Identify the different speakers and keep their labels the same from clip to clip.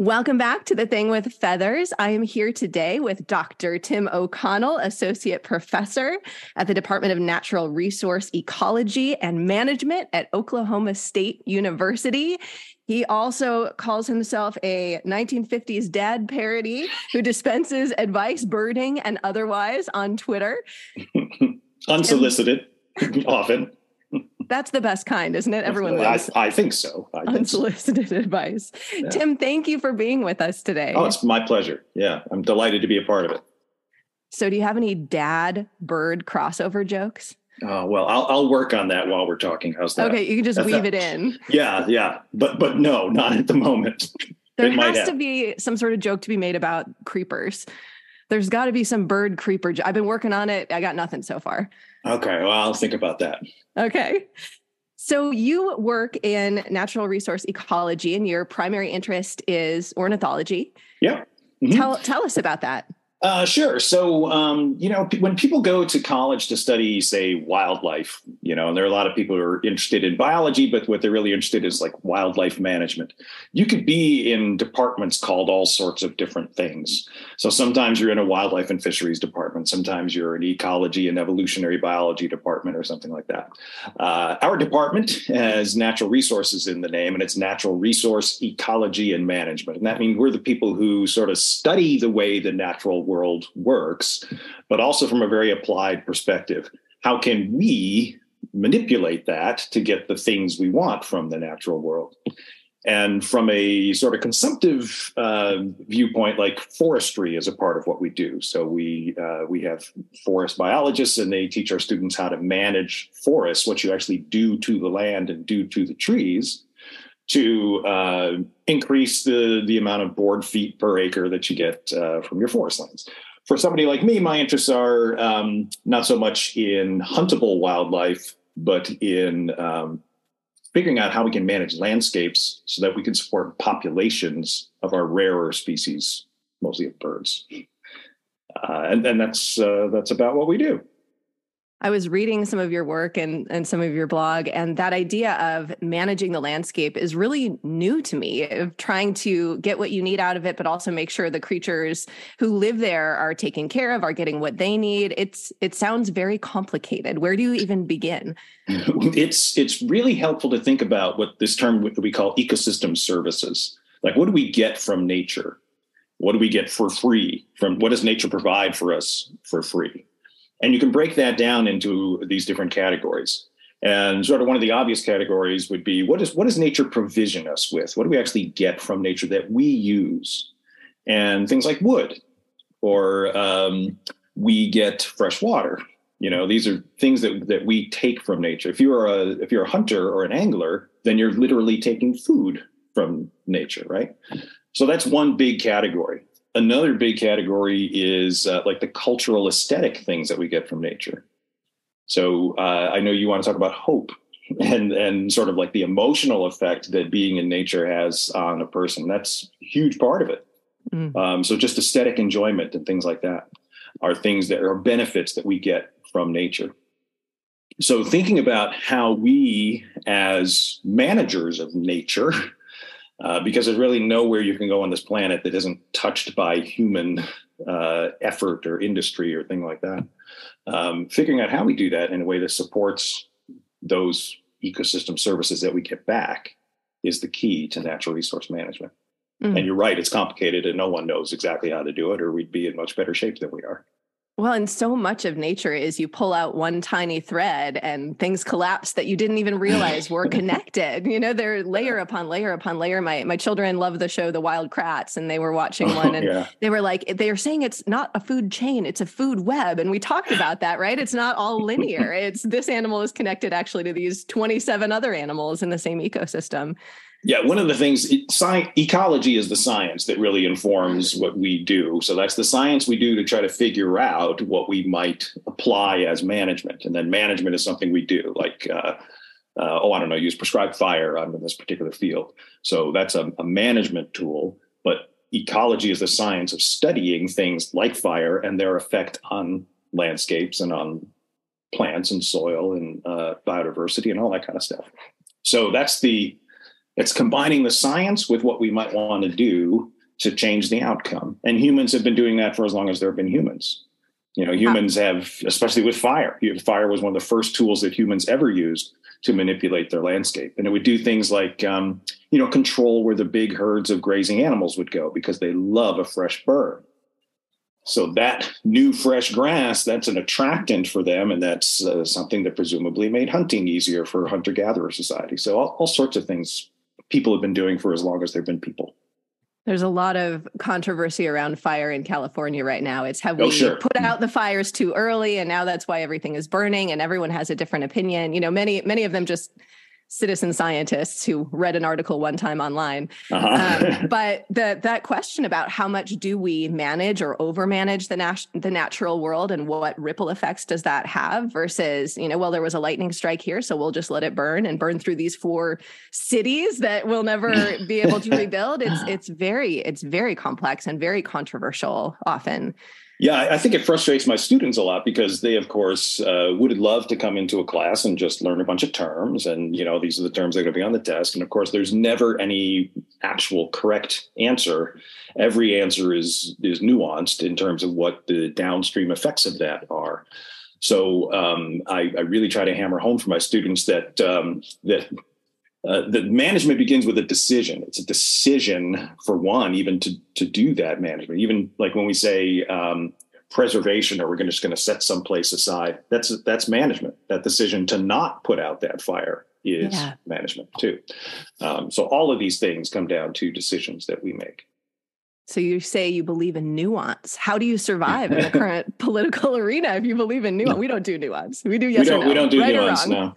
Speaker 1: Welcome back to The Thing with Feathers. I am here today with Dr. Tim O'Connell, Associate Professor at the Department of Natural Resource Ecology and Management at Oklahoma State University. He also calls himself a 1950s dad parody who dispenses advice, birding, and otherwise on Twitter.
Speaker 2: Unsolicited, often.
Speaker 1: That's the best kind, isn't it? Everyone loves
Speaker 2: I, I, think so. I
Speaker 1: Unsolicited
Speaker 2: so.
Speaker 1: advice. Yeah. Tim, thank you for being with us today.
Speaker 2: Oh, it's my pleasure. Yeah, I'm delighted to be a part of it.
Speaker 1: So, do you have any dad bird crossover jokes?
Speaker 2: Oh well, I'll I'll work on that while we're talking. How's that?
Speaker 1: Okay, you can just That's weave that. it in.
Speaker 2: Yeah, yeah, but but no, not at the moment.
Speaker 1: There has to be some sort of joke to be made about creepers. There's got to be some bird creeper. I've been working on it. I got nothing so far.
Speaker 2: Okay, well, I'll think about that.
Speaker 1: Okay. So you work in natural resource ecology and your primary interest is ornithology.
Speaker 2: Yeah.
Speaker 1: Mm-hmm. Tell tell us about that.
Speaker 2: Uh, sure. So, um, you know, when people go to college to study, say, wildlife, you know, and there are a lot of people who are interested in biology, but what they're really interested in is like wildlife management. You could be in departments called all sorts of different things. So sometimes you're in a wildlife and fisheries department. Sometimes you're an ecology and evolutionary biology department or something like that. Uh, our department has natural resources in the name, and it's natural resource ecology and management. And that means we're the people who sort of study the way the natural world works, but also from a very applied perspective. How can we manipulate that to get the things we want from the natural world? And from a sort of consumptive uh, viewpoint, like forestry is a part of what we do. So we uh, we have forest biologists, and they teach our students how to manage forests, what you actually do to the land and do to the trees, to uh, increase the the amount of board feet per acre that you get uh, from your forest lands. For somebody like me, my interests are um, not so much in huntable wildlife, but in um, figuring out how we can manage landscapes so that we can support populations of our rarer species, mostly of birds. Uh, and, and that's uh, that's about what we do.
Speaker 1: I was reading some of your work and, and some of your blog, and that idea of managing the landscape is really new to me, of trying to get what you need out of it, but also make sure the creatures who live there are taken care of, are getting what they need. It's it sounds very complicated. Where do you even begin?
Speaker 2: It's it's really helpful to think about what this term we call ecosystem services. Like what do we get from nature? What do we get for free? From what does nature provide for us for free? And you can break that down into these different categories. And sort of one of the obvious categories would be what is what does nature provision us with? What do we actually get from nature that we use? And things like wood, or um, we get fresh water. You know, these are things that that we take from nature. If you're a if you're a hunter or an angler, then you're literally taking food from nature, right? So that's one big category another big category is uh, like the cultural aesthetic things that we get from nature. So uh, I know you want to talk about hope and and sort of like the emotional effect that being in nature has on a person. That's a huge part of it. Mm. Um, so just aesthetic enjoyment and things like that are things that are benefits that we get from nature. So thinking about how we as managers of nature Uh, because there's really nowhere you can go on this planet that isn't touched by human uh, effort or industry or thing like that. Um, figuring out how we do that in a way that supports those ecosystem services that we get back is the key to natural resource management. Mm. And you're right, it's complicated and no one knows exactly how to do it, or we'd be in much better shape than we are.
Speaker 1: Well, and so much of nature is you pull out one tiny thread and things collapse that you didn't even realize were connected. You know, they're layer upon layer upon layer. My my children love the show The Wild Kratts, and they were watching one and yeah. they were like, they are saying it's not a food chain, it's a food web. And we talked about that, right? It's not all linear. it's this animal is connected actually to these 27 other animals in the same ecosystem.
Speaker 2: Yeah, one of the things, science, ecology is the science that really informs what we do. So that's the science we do to try to figure out what we might apply as management. And then management is something we do, like, uh, uh, oh, I don't know, use prescribed fire on this particular field. So that's a, a management tool. But ecology is the science of studying things like fire and their effect on landscapes and on plants and soil and uh, biodiversity and all that kind of stuff. So that's the it's combining the science with what we might want to do to change the outcome. And humans have been doing that for as long as there have been humans. You know, humans have, especially with fire, fire was one of the first tools that humans ever used to manipulate their landscape. And it would do things like, um, you know, control where the big herds of grazing animals would go because they love a fresh burn. So that new fresh grass, that's an attractant for them, and that's uh, something that presumably made hunting easier for hunter-gatherer society. So all, all sorts of things people have been doing for as long as there have been people.
Speaker 1: There's a lot of controversy around fire in California right now. It's have oh, we sure. put out mm-hmm. the fires too early and now that's why everything is burning and everyone has a different opinion. You know, many many of them just citizen scientists who read an article one time online. Uh-huh. um, but the, that question about how much do we manage or overmanage the, nat- the natural world and what ripple effects does that have versus, you know, well, there was a lightning strike here, so we'll just let it burn and burn through these four cities that we'll never be able to rebuild. It's, it's very, it's very complex and very controversial often.
Speaker 2: Yeah, I think it frustrates my students a lot because they, of course, uh, would love to come into a class and just learn a bunch of terms. And, you know, these are the terms that are going to be on the test. And of course, there's never any actual correct answer. Every answer is, is nuanced in terms of what the downstream effects of that are. So um, I, I, really try to hammer home for my students that um, that uh, the management begins with a decision. It's a decision for one, even to to do that management. Even like when we say um, preservation, or we're just going to set some place aside. That's that's management. That decision to not put out that fire is yeah. management too. Um, so all of these things come down to decisions that we make.
Speaker 1: So you say you believe in nuance. How do you survive in the current political arena if you believe in nuance? No. We don't do nuance. We do yes
Speaker 2: we don't,
Speaker 1: or no.
Speaker 2: We don't do right nuance. No.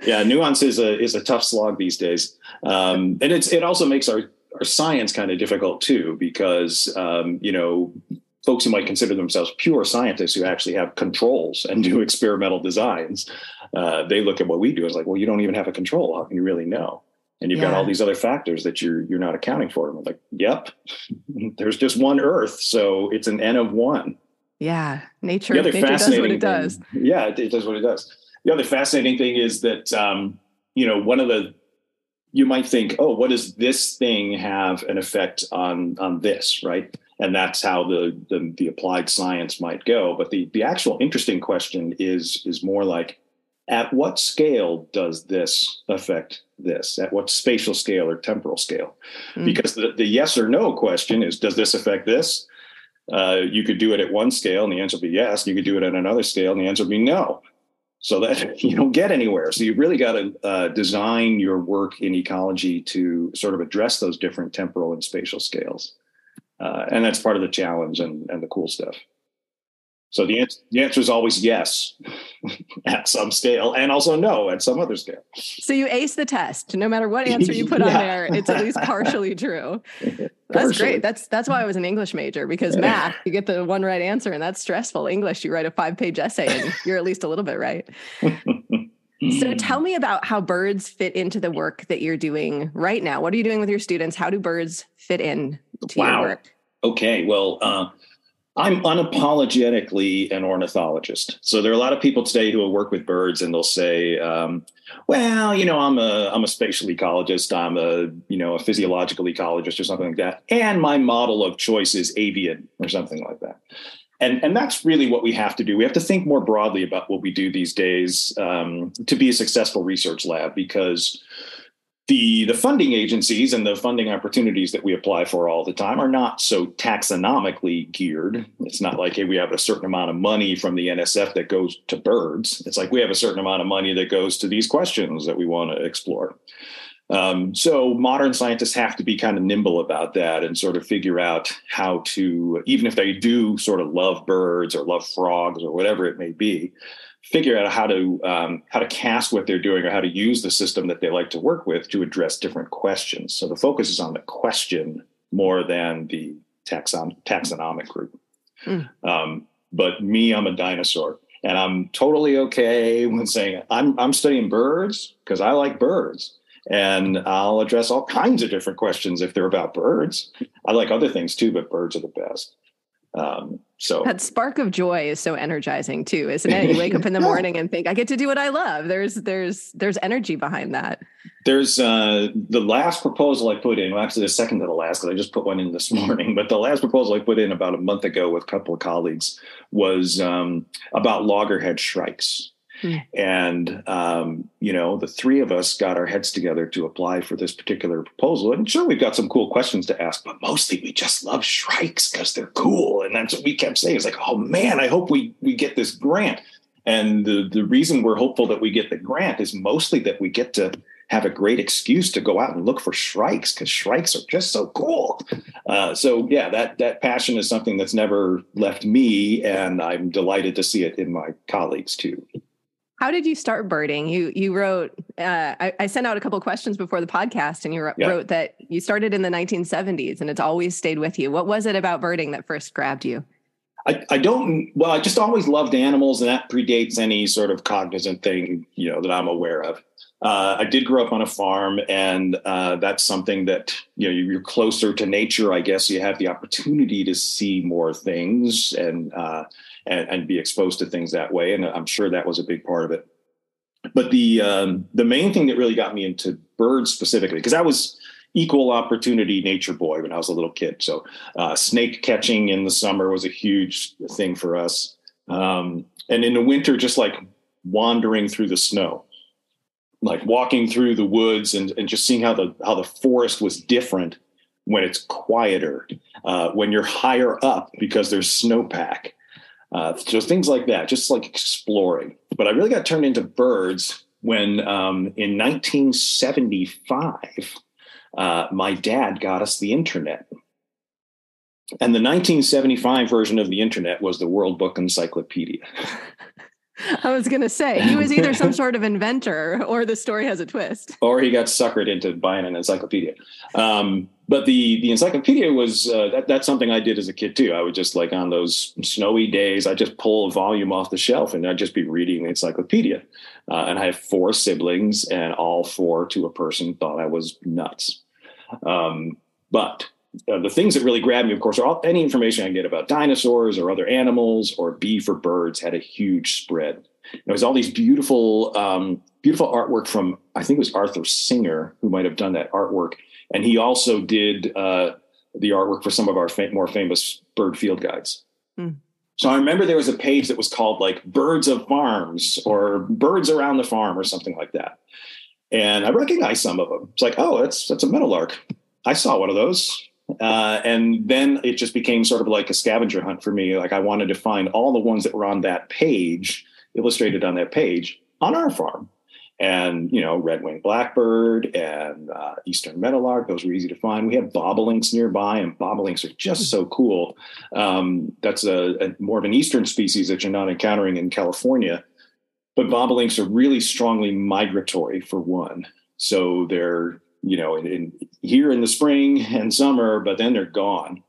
Speaker 2: yeah, nuance is a is a tough slog these days, um, and it's it also makes our our science kind of difficult too because um, you know folks who might consider themselves pure scientists who actually have controls and do experimental designs, uh, they look at what we do as like, well, you don't even have a control. How can you really know? And you've yeah. got all these other factors that you're you're not accounting for. I'm like, yep, there's just one Earth, so it's an n of one.
Speaker 1: Yeah, nature. The other nature fascinating does what it
Speaker 2: thing. Yeah, it, it, does what it does. The other fascinating thing is that um, you know one of the you might think, oh, what does this thing have an effect on on this, right? And that's how the, the the applied science might go. But the the actual interesting question is is more like at what scale does this affect this? At what spatial scale or temporal scale? Mm. Because the, the, yes or no question is does this affect this? Uh, you could do it at one scale and the answer would be yes. You could do it at another scale and the answer would be no. So that you don't get anywhere. So you really got to uh, design your work in ecology to sort of address those different temporal and spatial scales. Uh, and that's part of the challenge and, and the cool stuff. So the answer, the answer is always yes at some scale and also no at some other scale.
Speaker 1: So you ace the test. No matter what answer you put yeah. on there, it's at least partially true. That's partially. great. That's that's why I was an English major because math, you get the one right answer and that's stressful. English, you write a five-page essay and you're at least a little bit right. so tell me about how birds fit into the work that you're doing right now. What are you doing with your students? How do birds fit in to wow. your work?
Speaker 2: Okay. Well, uh, I'm unapologetically an ornithologist. So there are a lot of people today who will work with birds and they'll say, um, well, you know, I'm a I'm a spatial ecologist, I'm a you know a physiological ecologist or something like that, and my model of choice is avian or something like that. And and that's really what we have to do. We have to think more broadly about what we do these days um, to be a successful research lab because the the funding agencies and the funding opportunities that we apply for all the time are not so taxonomically geared. It's not like hey, we have a certain amount of money from the NSF that goes to birds. It's like we have a certain amount of money that goes to these questions that we want to explore. Um, so modern scientists have to be kind of nimble about that and sort of figure out how to, even if they do sort of love birds or love frogs or whatever it may be, figure out how to um, how to cast what they're doing or how to use the system that they like to work with to address different questions. So the focus is on the question more than the taxon taxonomic group. Mm. Um, but me, I'm a dinosaur, and I'm totally okay when saying I'm I'm studying birds because I like birds. And I'll address all kinds of different questions if they're about birds. I like other things too, but birds are the best. Um, so
Speaker 1: that spark of joy is so energizing too, isn't it? You wake up in the morning and think, I get to do what I love. There's there's there's energy behind that.
Speaker 2: There's uh the last proposal I put in, well, actually the second to the last, because I just put one in this morning, but the last proposal I put in about a month ago with a couple of colleagues was um, about loggerhead shrikes. Hmm. And, um, you know, the three of us got our heads together to apply for this particular proposal. And sure, we've got some cool questions to ask, but mostly we just love shrikes because they're cool. And that's what we kept saying. It's like, oh man, I hope we, we get this grant. And the, the reason we're hopeful that we get the grant is mostly that we get to have a great excuse to go out and look for shrikes because shrikes are just so cool. Uh, so yeah, that that passion is something that's never left me, and I'm delighted to see it in my colleagues too.
Speaker 1: How did you start birding? You you wrote. Uh, I, I, sent out a couple questions before the podcast, and you wrote, yeah. wrote that you started in the 1970s, and it's always stayed with you. What was it about birding that first grabbed you?
Speaker 2: I, I don't. Well, I just always loved animals, and that predates any sort of cognizant thing you know that I'm aware of. Uh, I did grow up on a farm, and uh, that's something that you know you're closer to nature. I guess you have the opportunity to see more things, and uh, and, and be exposed to things that way. And I'm sure that was a big part of it. But the um, the main thing that really got me into birds specifically, because I was equal opportunity nature boy when I was a little kid. So uh, snake catching in the summer was a huge thing for us. Um, and in the winter, just like wandering through the snow, like walking through the woods and, and just seeing how the how the forest was different when it's quieter, uh, when you're higher up because there's snowpack. Uh, so things like that, just like exploring. But I really got turned into birds when um, in 1975, uh, my dad got us the internet. And the 1975 version of the internet was the World Book Encyclopedia.
Speaker 1: I was going to say he was either some sort of inventor or the story has a twist.
Speaker 2: Or he got suckered into buying an encyclopedia. Um, but the the encyclopedia was uh, that, that's something I did as a kid too. I would just like on those snowy days, I just pull a volume off the shelf and I'd just be reading the encyclopedia. Uh, and I have four siblings, and all four to a person thought I was nuts. Um, but uh, the things that really grabbed me, of course, are all, any information I can get about dinosaurs or other animals or B for birds had a huge spread. There was all these beautiful, um, beautiful artwork from I think it was Arthur Singer who might have done that artwork, and he also did uh, the artwork for some of our more famous bird field guides. Mm. So I remember there was a page that was called like "Birds of Farms" or "Birds Around the Farm" or something like that, and I recognized some of them. It's like, oh, that's that's a meadowlark. I saw one of those. Uh, and then it just became sort of like a scavenger hunt for me. Like I wanted to find all the ones that were on that page, illustrated on that page, on our farm. And you know, red-winged blackbird and uh, eastern meadowlark; those were easy to find. We have bobolinks nearby, and bobolinks are just so cool. Um, that's a, a more of an eastern species that you're not encountering in California. But bobolinks are really strongly migratory for one. So they're you know, in, in, here in the spring and summer, but then they're gone.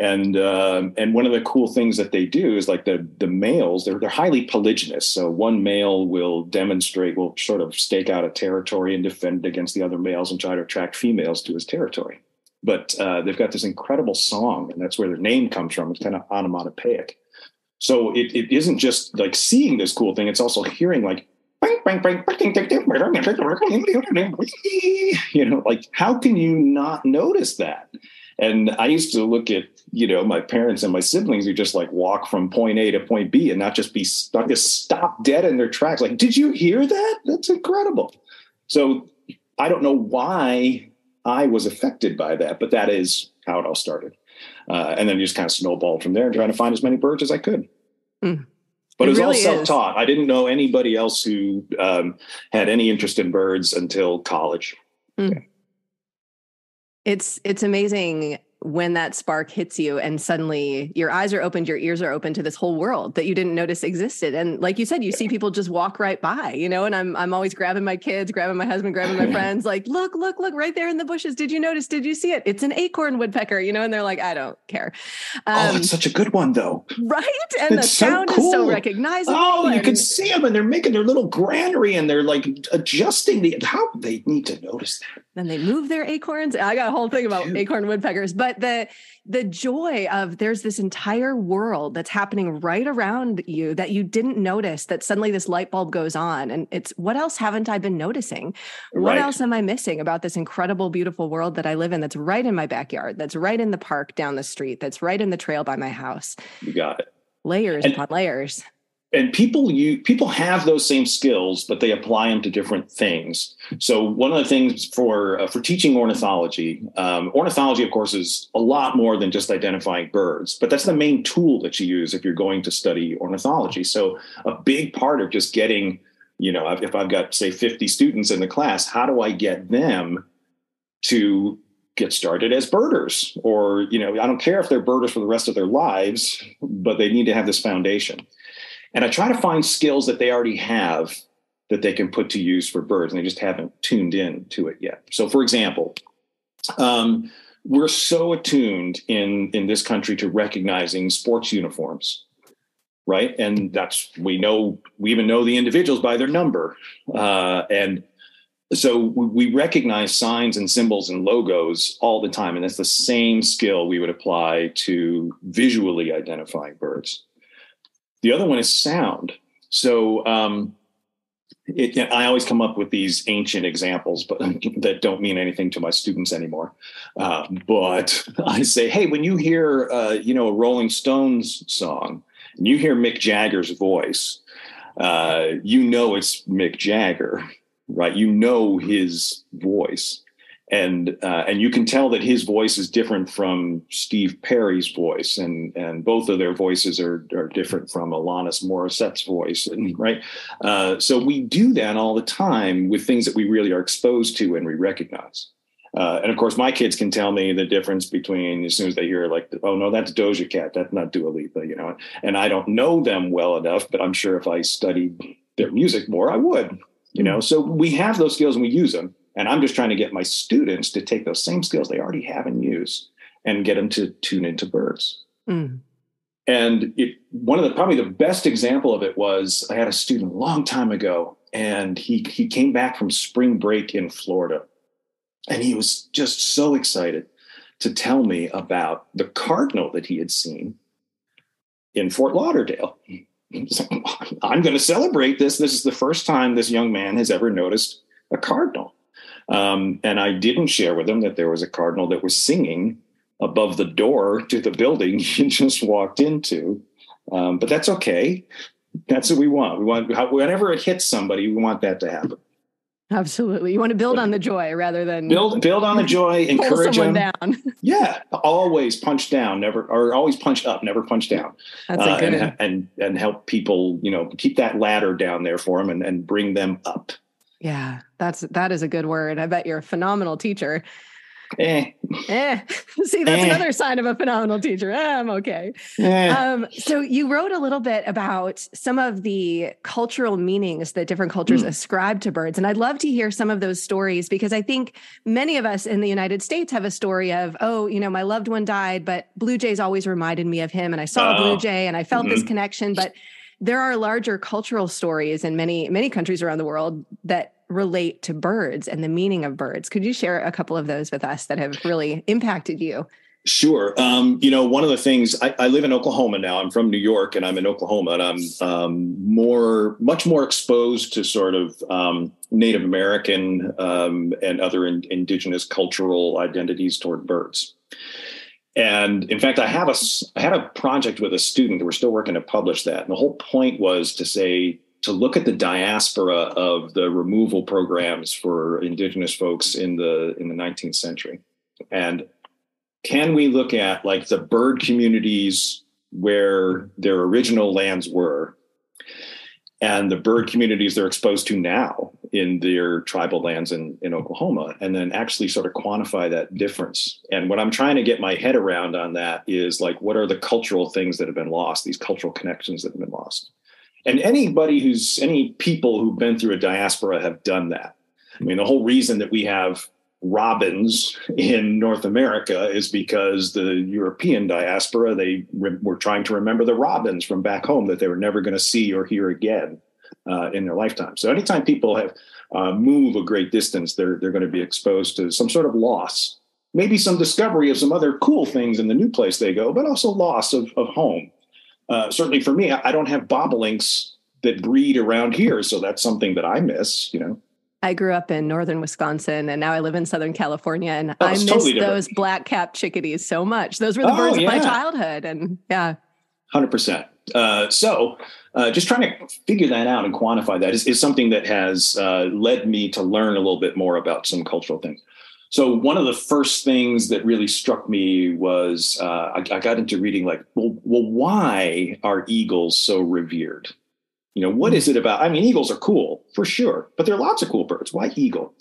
Speaker 2: And uh, and one of the cool things that they do is like the the males they're they're highly polygynous. So one male will demonstrate, will sort of stake out a territory and defend against the other males and try to attract females to his territory. But uh, they've got this incredible song, and that's where their name comes from. It's kind of onomatopoeic. So it, it isn't just like seeing this cool thing; it's also hearing like you know, like how can you not notice that? And I used to look at, you know, my parents and my siblings who just like walk from point A to point B and not just be stuck, just stop dead in their tracks. Like, did you hear that? That's incredible. So I don't know why I was affected by that, but that is how it all started. Uh, and then just kind of snowballed from there, and trying to find as many birds as I could. Mm. But it, it was really all self-taught. I didn't know anybody else who um, had any interest in birds until college. Mm. Yeah.
Speaker 1: It's it's amazing when that spark hits you and suddenly your eyes are opened, your ears are open to this whole world that you didn't notice existed. And like you said, you see people just walk right by, you know, and I'm I'm always grabbing my kids, grabbing my husband, grabbing my friends, like, look, look, look, right there in the bushes. Did you notice? Did you see it? It's an acorn woodpecker, you know, and they're like, I don't care.
Speaker 2: Oh, um, oh, it's such a good one though.
Speaker 1: Right. And it's the sound so cool. is so recognizable.
Speaker 2: Oh, you can see them and they're making their little granary and they're like adjusting the how they need to notice that.
Speaker 1: Then they move their acorns. I got a whole thing about Dude. acorn woodpeckers, but the the joy of there's this entire world that's happening right around you that you didn't notice that suddenly this light bulb goes on and it's what else haven't i been noticing? Right. what else am i missing about this incredible beautiful world that i live in that's right in my backyard that's right in the park down the street that's right in the trail by my house?
Speaker 2: You got it.
Speaker 1: Layers and, upon layers
Speaker 2: and people you people have those same skills but they apply them to different things. So one of the things for uh, for teaching ornithology um, ornithology of course is a lot more than just identifying birds but that's the main tool that you use if you're going to study ornithology. So a big part of just getting you know if i've got say 50 students in the class how do i get them to get started as birders? Or you know i don't care if they're birders for the rest of their lives but they need to have this foundation and I try to find skills that they already have that they can put to use for birds, and they just haven't tuned in to it yet. So, for example, um, we're so attuned in in this country to recognizing sports uniforms, right? And that's we know we even know the individuals by their number, uh, and so we recognize signs and symbols and logos all the time and that's the same skill we would apply to visually identifying birds the other one is sound. So um, it, I always come up with these ancient examples, but that don't mean anything to my students anymore. Uh, but I say, hey, when you hear, uh, you know, a Rolling Stones song, and you hear Mick Jagger's voice, uh, you know it's Mick Jagger, right? You know his voice and uh, and you can tell that his voice is different from Steve Perry's voice, and and both of their voices are are different from Alanis Morissette's voice, and, right? Uh, so we do that all the time with things that we really are exposed to and we recognize. Uh, and of course, my kids can tell me the difference between as soon as they hear like, "Oh no, that's Doja Cat, that's not Dua Lipa," you know. And I don't know them well enough, but I'm sure if I studied their music more, I would, you know. So we have those skills and we use them and I'm just trying to get my students to take those same skills they already have and use and get them to tune into birds. Mm. And it, one of the probably the best example of it was I had a student a long time ago, and he he came back from spring break in Florida, and he was just so excited to tell me about the cardinal that he had seen in Fort Lauderdale. I'm going to celebrate this. This is the first time this young man has ever noticed a cardinal. Um, and I didn't share with them that there was a cardinal that was singing above the door to the building he just walked into. Um, but that's okay. That's what we want. We want whenever it hits somebody, we want that to happen.
Speaker 1: Absolutely. You want to build on the joy rather than
Speaker 2: build build on the joy, encourage them. down. yeah, always punch down, never or always punch up, never punch down. That's uh, good and, and and help people, you know, keep that ladder down there for them and, and bring them up.
Speaker 1: Yeah, that's that is a good word. I bet you're a phenomenal teacher.
Speaker 2: Eh.
Speaker 1: eh. See, that's eh. another sign of a phenomenal teacher. Eh, I'm okay. Eh. Um, so you wrote a little bit about some of the cultural meanings that different cultures mm. ascribe to birds. And I'd love to hear some of those stories because I think many of us in the United States have a story of, oh, you know, my loved one died, but blue jays always reminded me of him. And I saw a blue jay and I felt mm-hmm. this connection. But there are larger cultural stories in many many countries around the world that relate to birds and the meaning of birds could you share a couple of those with us that have really impacted you
Speaker 2: Sure. Um, you know, one of the things I, I, live in Oklahoma now. I'm from New York, and I'm in Oklahoma, and I'm um, more, much more exposed to sort of um, Native American um, and other in, indigenous cultural identities toward birds. And in fact, I have a I had a project with a student. We're still working to publish that. And the whole point was to say, to look at the diaspora of the removal programs for indigenous folks in the in the 19th century and can we look at like the bird communities where their original lands were and the bird communities they're exposed to now in their tribal lands in, in Oklahoma, and then actually sort of quantify that difference. And what I'm trying to get my head around on that is like, what are the cultural things that have been lost, these cultural connections that have been lost? And anybody who's, any people who've been through a diaspora have done that. I mean, the whole reason that we have robins in North America is because the European diaspora they re- were trying to remember the robins from back home that they were never going to see or hear again uh, in their lifetime. So anytime people have uh, move a great distance, they're they're going to be exposed to some sort of loss, maybe some discovery of some other cool things in the new place they go, but also loss of of home. Uh, certainly for me, I don't have bobolinks that breed around here, so that's something that I miss. You know.
Speaker 1: I grew up in northern Wisconsin and now I live in Southern California and I miss totally those black capped chickadees so much. Those were the oh, birds yeah. of my childhood. And yeah.
Speaker 2: 100%. Uh, so uh, just trying to figure that out and quantify that is, is something that has uh, led me to learn a little bit more about some cultural things. So one of the first things that really struck me was uh, I, I, got into reading like, well, well, why are eagles so revered? You know, what is it about? I mean, eagles are cool for sure, but there are lots of cool birds. Why eagle?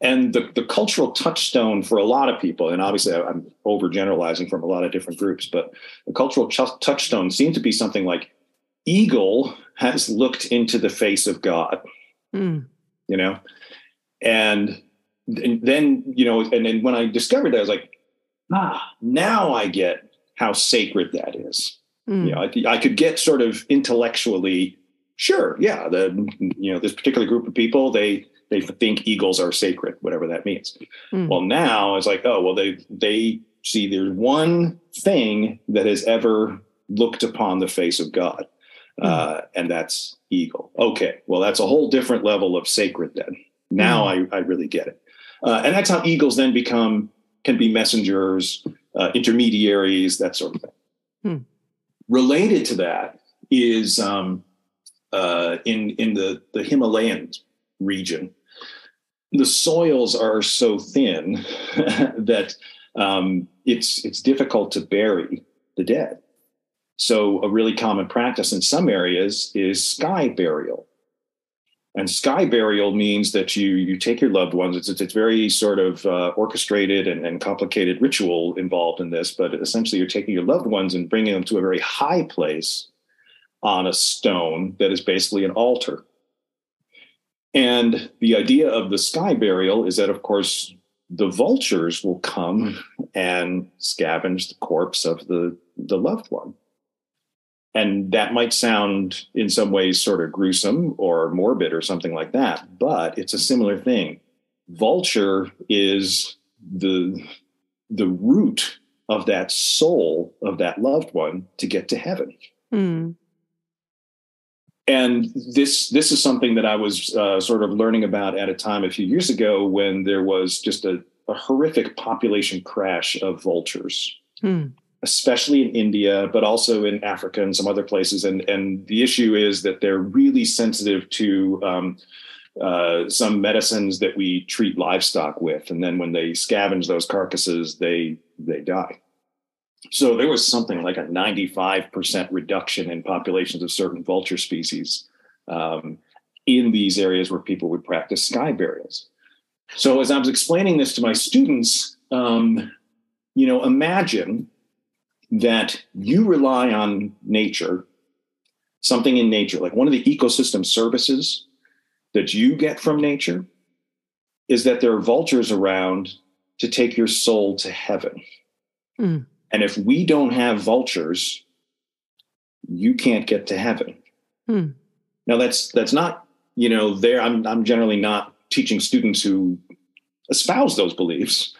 Speaker 2: And the, the cultural touchstone for a lot of people, and obviously I'm overgeneralizing from a lot of different groups, but the cultural ch- touchstone seemed to be something like eagle has looked into the face of God, mm. you know? And, and then, you know, and then when I discovered that, I was like, ah, now I get how sacred that is. Mm. You know, I, I could get sort of intellectually Sure, yeah. The you know this particular group of people they they think eagles are sacred, whatever that means. Mm. Well, now it's like oh well they they see there's one thing that has ever looked upon the face of God, mm. uh, and that's eagle. Okay, well that's a whole different level of sacred. Then now mm. I I really get it, uh, and that's how eagles then become can be messengers, uh, intermediaries, that sort of thing. Hmm. Related to that is um, uh, in in the the Himalayan region, the soils are so thin that um, it's it's difficult to bury the dead. So a really common practice in some areas is sky burial. And sky burial means that you you take your loved ones. It's it's, very sort of uh, orchestrated and, and complicated ritual involved in this, but essentially you're taking your loved ones and bringing them to a very high place on a stone that is basically an altar. And the idea of the sky burial is that, of course, the vultures will come and scavenge the corpse of the, the loved one. And that might sound in some ways sort of gruesome or morbid or something like that, but it's a similar thing. Vulture is the, the root of that soul of that loved one to get to heaven. Mm and this this is something that I was uh, sort of learning about at a time a few years ago when there was just a, a horrific population crash of vultures, hmm. especially in India, but also in Africa and some other places. And and the issue is that they're really sensitive to um, uh, some medicines that we treat livestock with, and then when they scavenge those carcasses, they they die. So there was something like a 95% reduction in populations of certain vulture species um, in these areas where people would practice sky burials. So as I was explaining this to my students, um, you know, imagine that you rely on nature, something in nature, like one of the ecosystem services that you get from nature is that there are vultures around to take your soul to heaven. Mm. And if we don't have vultures, you can't get to heaven. Hmm. Now that's that's not, you know, there I'm I'm generally not teaching students who espouse those beliefs,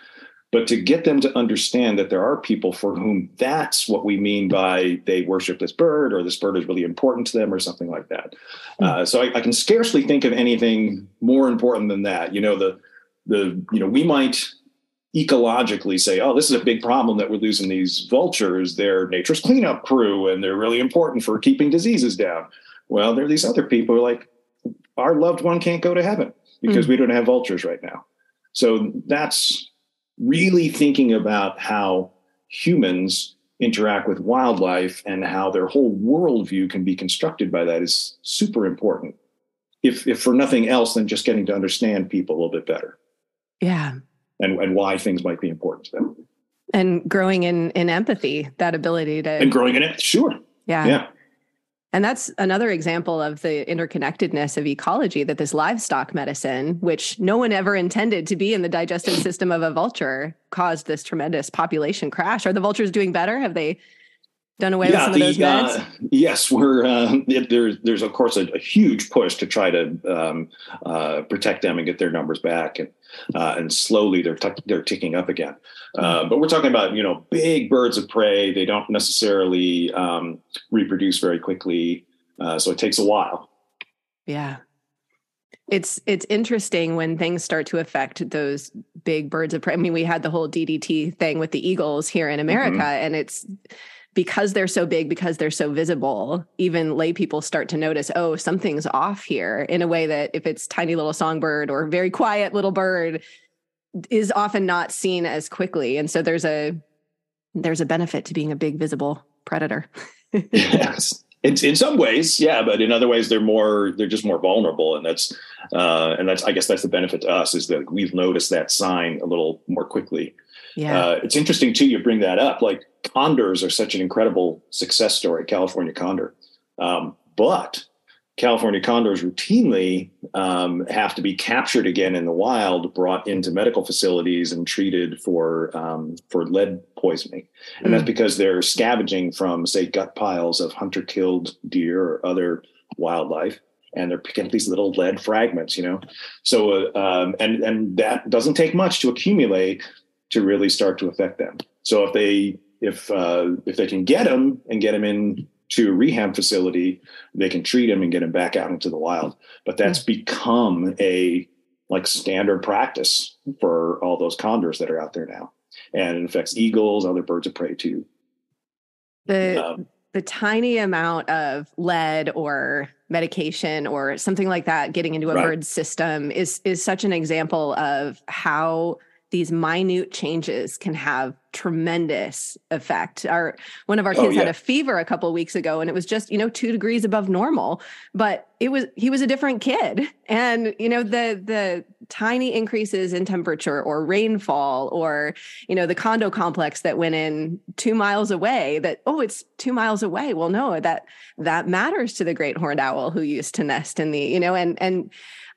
Speaker 2: but to get them to understand that there are people for whom that's what we mean by they worship this bird or this bird is really important to them or something like that. Hmm. Uh, so I, I, can scarcely think of anything more important than that. You know, the the you know we might ecologically say, oh, this is a big problem that we're losing these vultures. They're nature's cleanup crew and they're really important for keeping diseases down. Well, there are these other people who are like, our loved one can't go to heaven because mm. we don't have vultures right now. So that's really thinking about how humans interact with wildlife and how their whole worldview can be constructed by that is super important. If, if for nothing else than just getting to understand people a little bit better.
Speaker 1: Yeah.
Speaker 2: And, and why things might be important to them.
Speaker 1: And growing in, in empathy, that ability to.
Speaker 2: And growing in it, sure.
Speaker 1: Yeah.
Speaker 2: Yeah.
Speaker 1: And that's another example of the interconnectedness of ecology that this livestock medicine, which no one ever intended to be in the digestive system of a vulture, caused this tremendous population crash. Are the vultures doing better? Have they done away yeah, with some the, of those meds? Uh,
Speaker 2: yes, we're uh, there's there's of course a, a, huge push to try to um, uh, protect them and get their numbers back, and uh, and slowly they're t- they're ticking up again. Uh, but we're talking about you know big birds of prey. They don't necessarily um, reproduce very quickly, uh, so it takes a while.
Speaker 1: Yeah. It's it's interesting when things start to affect those big birds of prey. I mean, we had the whole DDT thing with the eagles here in America, mm-hmm. and it's because they're so big, because they're so visible, even lay people start to notice, oh, something's off here in a way that if it's tiny little songbird or very quiet little bird is often not seen as quickly. And so there's a there's a benefit to being a big visible predator.
Speaker 2: yes. In, in some ways, yeah, but in other ways, they're more they're just more vulnerable, and that's uh, and that's I guess that's the benefit to us is that we've noticed that sign a little more quickly.
Speaker 1: Yeah, uh,
Speaker 2: it's interesting too. You bring that up, like condors are such an incredible success story, California condor. Um, but California condors routinely um, have to be captured again in the wild, brought into medical facilities, and treated for um, for lead poisoning. And mm. that's because they're scavenging from, say, gut piles of hunter-killed deer or other wildlife, and they're picking up these little lead fragments. You know, so uh, um, and and that doesn't take much to accumulate to really start to affect them. So if they if uh, if they can get them and get them in to a rehab facility, they can treat them and get them back out into the wild. But that's become a like standard practice for all those condors that are out there now, and it affects eagles, other birds of prey too.
Speaker 1: The um, the tiny amount of lead or medication or something like that getting into a right. bird's system is is such an example of how these minute changes can have tremendous effect. Our one of our oh, kids oh, yeah. had a fever a couple weeks ago and it was just, you know, 2 degrees above normal, but it was he was a different kid. And you know, the the tiny increases in temperature or rainfall or, you know, the condo complex that went in 2 miles away that oh, it's 2 miles away. Well, no, that that matters to the great horned owl who used to nest in the, you know, and and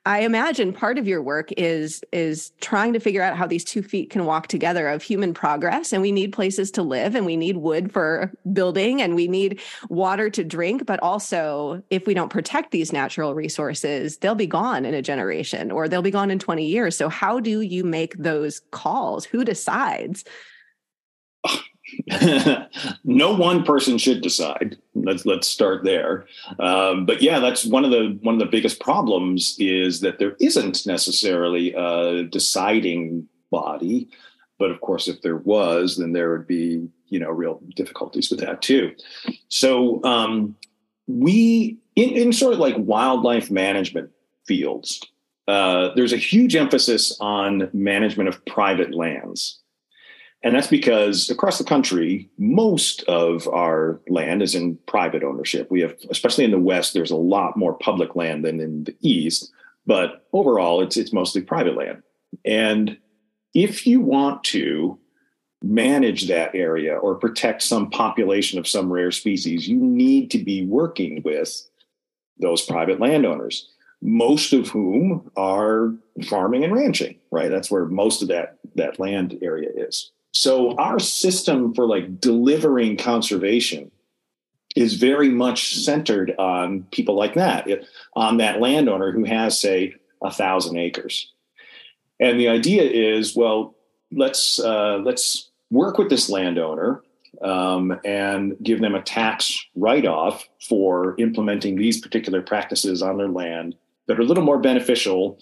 Speaker 1: I imagine part of your work is is trying to figure out how these two feet can walk together of human progress and we need places to live and we need wood for building and we need water to drink but also if we don't protect these natural resources they'll be gone in a generation or they'll be gone in 20 years. So how do you make those calls? Who decides
Speaker 2: no one person should decide. Let's let's start there. Um, but yeah, that's one of the one of the biggest problems is that there isn't necessarily a deciding body. But of course, if there was, then there would be you know real difficulties with that too. So um, we in, in sort of like wildlife management fields, uh, there's a huge emphasis on management of private lands. And that's because across the country, most of our land is in private ownership. We have, especially in the West, there's a lot more public land than in the East, but overall, it's it's mostly private land. And if you want to manage that area or protect some population of some rare species, you need to be working with those private landowners, most of whom are farming and ranching, right? That's where most of that that land area is. So our system for like delivering conservation is very much centered on people like that, on that landowner who has, say, a thousand acres. And the idea is, well, let's uh, let's work with this landowner um, and give them a tax write-off for implementing these particular practices on their land that are a little more beneficial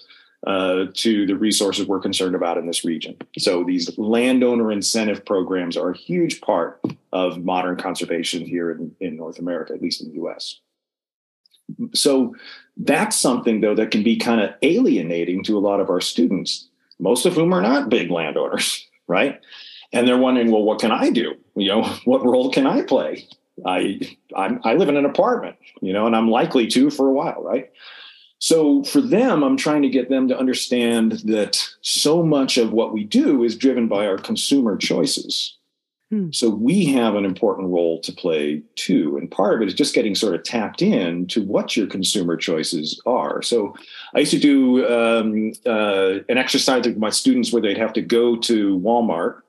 Speaker 2: uh, to the resources we're concerned about in this region. So these landowner incentive programs are a huge part of modern conservation here in, in North America, at least in the U.S. so that's something though that can be kind of alienating to a lot of our students, most of whom are not big landowners, right? And they're wondering, well, what can I do? You know, what role can I play? I I'm, I live in an apartment, you know, and I'm likely to for a while, right? So for them, I'm trying to get them to understand that so much of what we do is driven by our consumer choices. Hmm. So we have an important role to play too. And part of it is just getting sort of tapped in to what your consumer choices are. So I used to do um, uh, an exercise with my students where they'd have to go to Walmart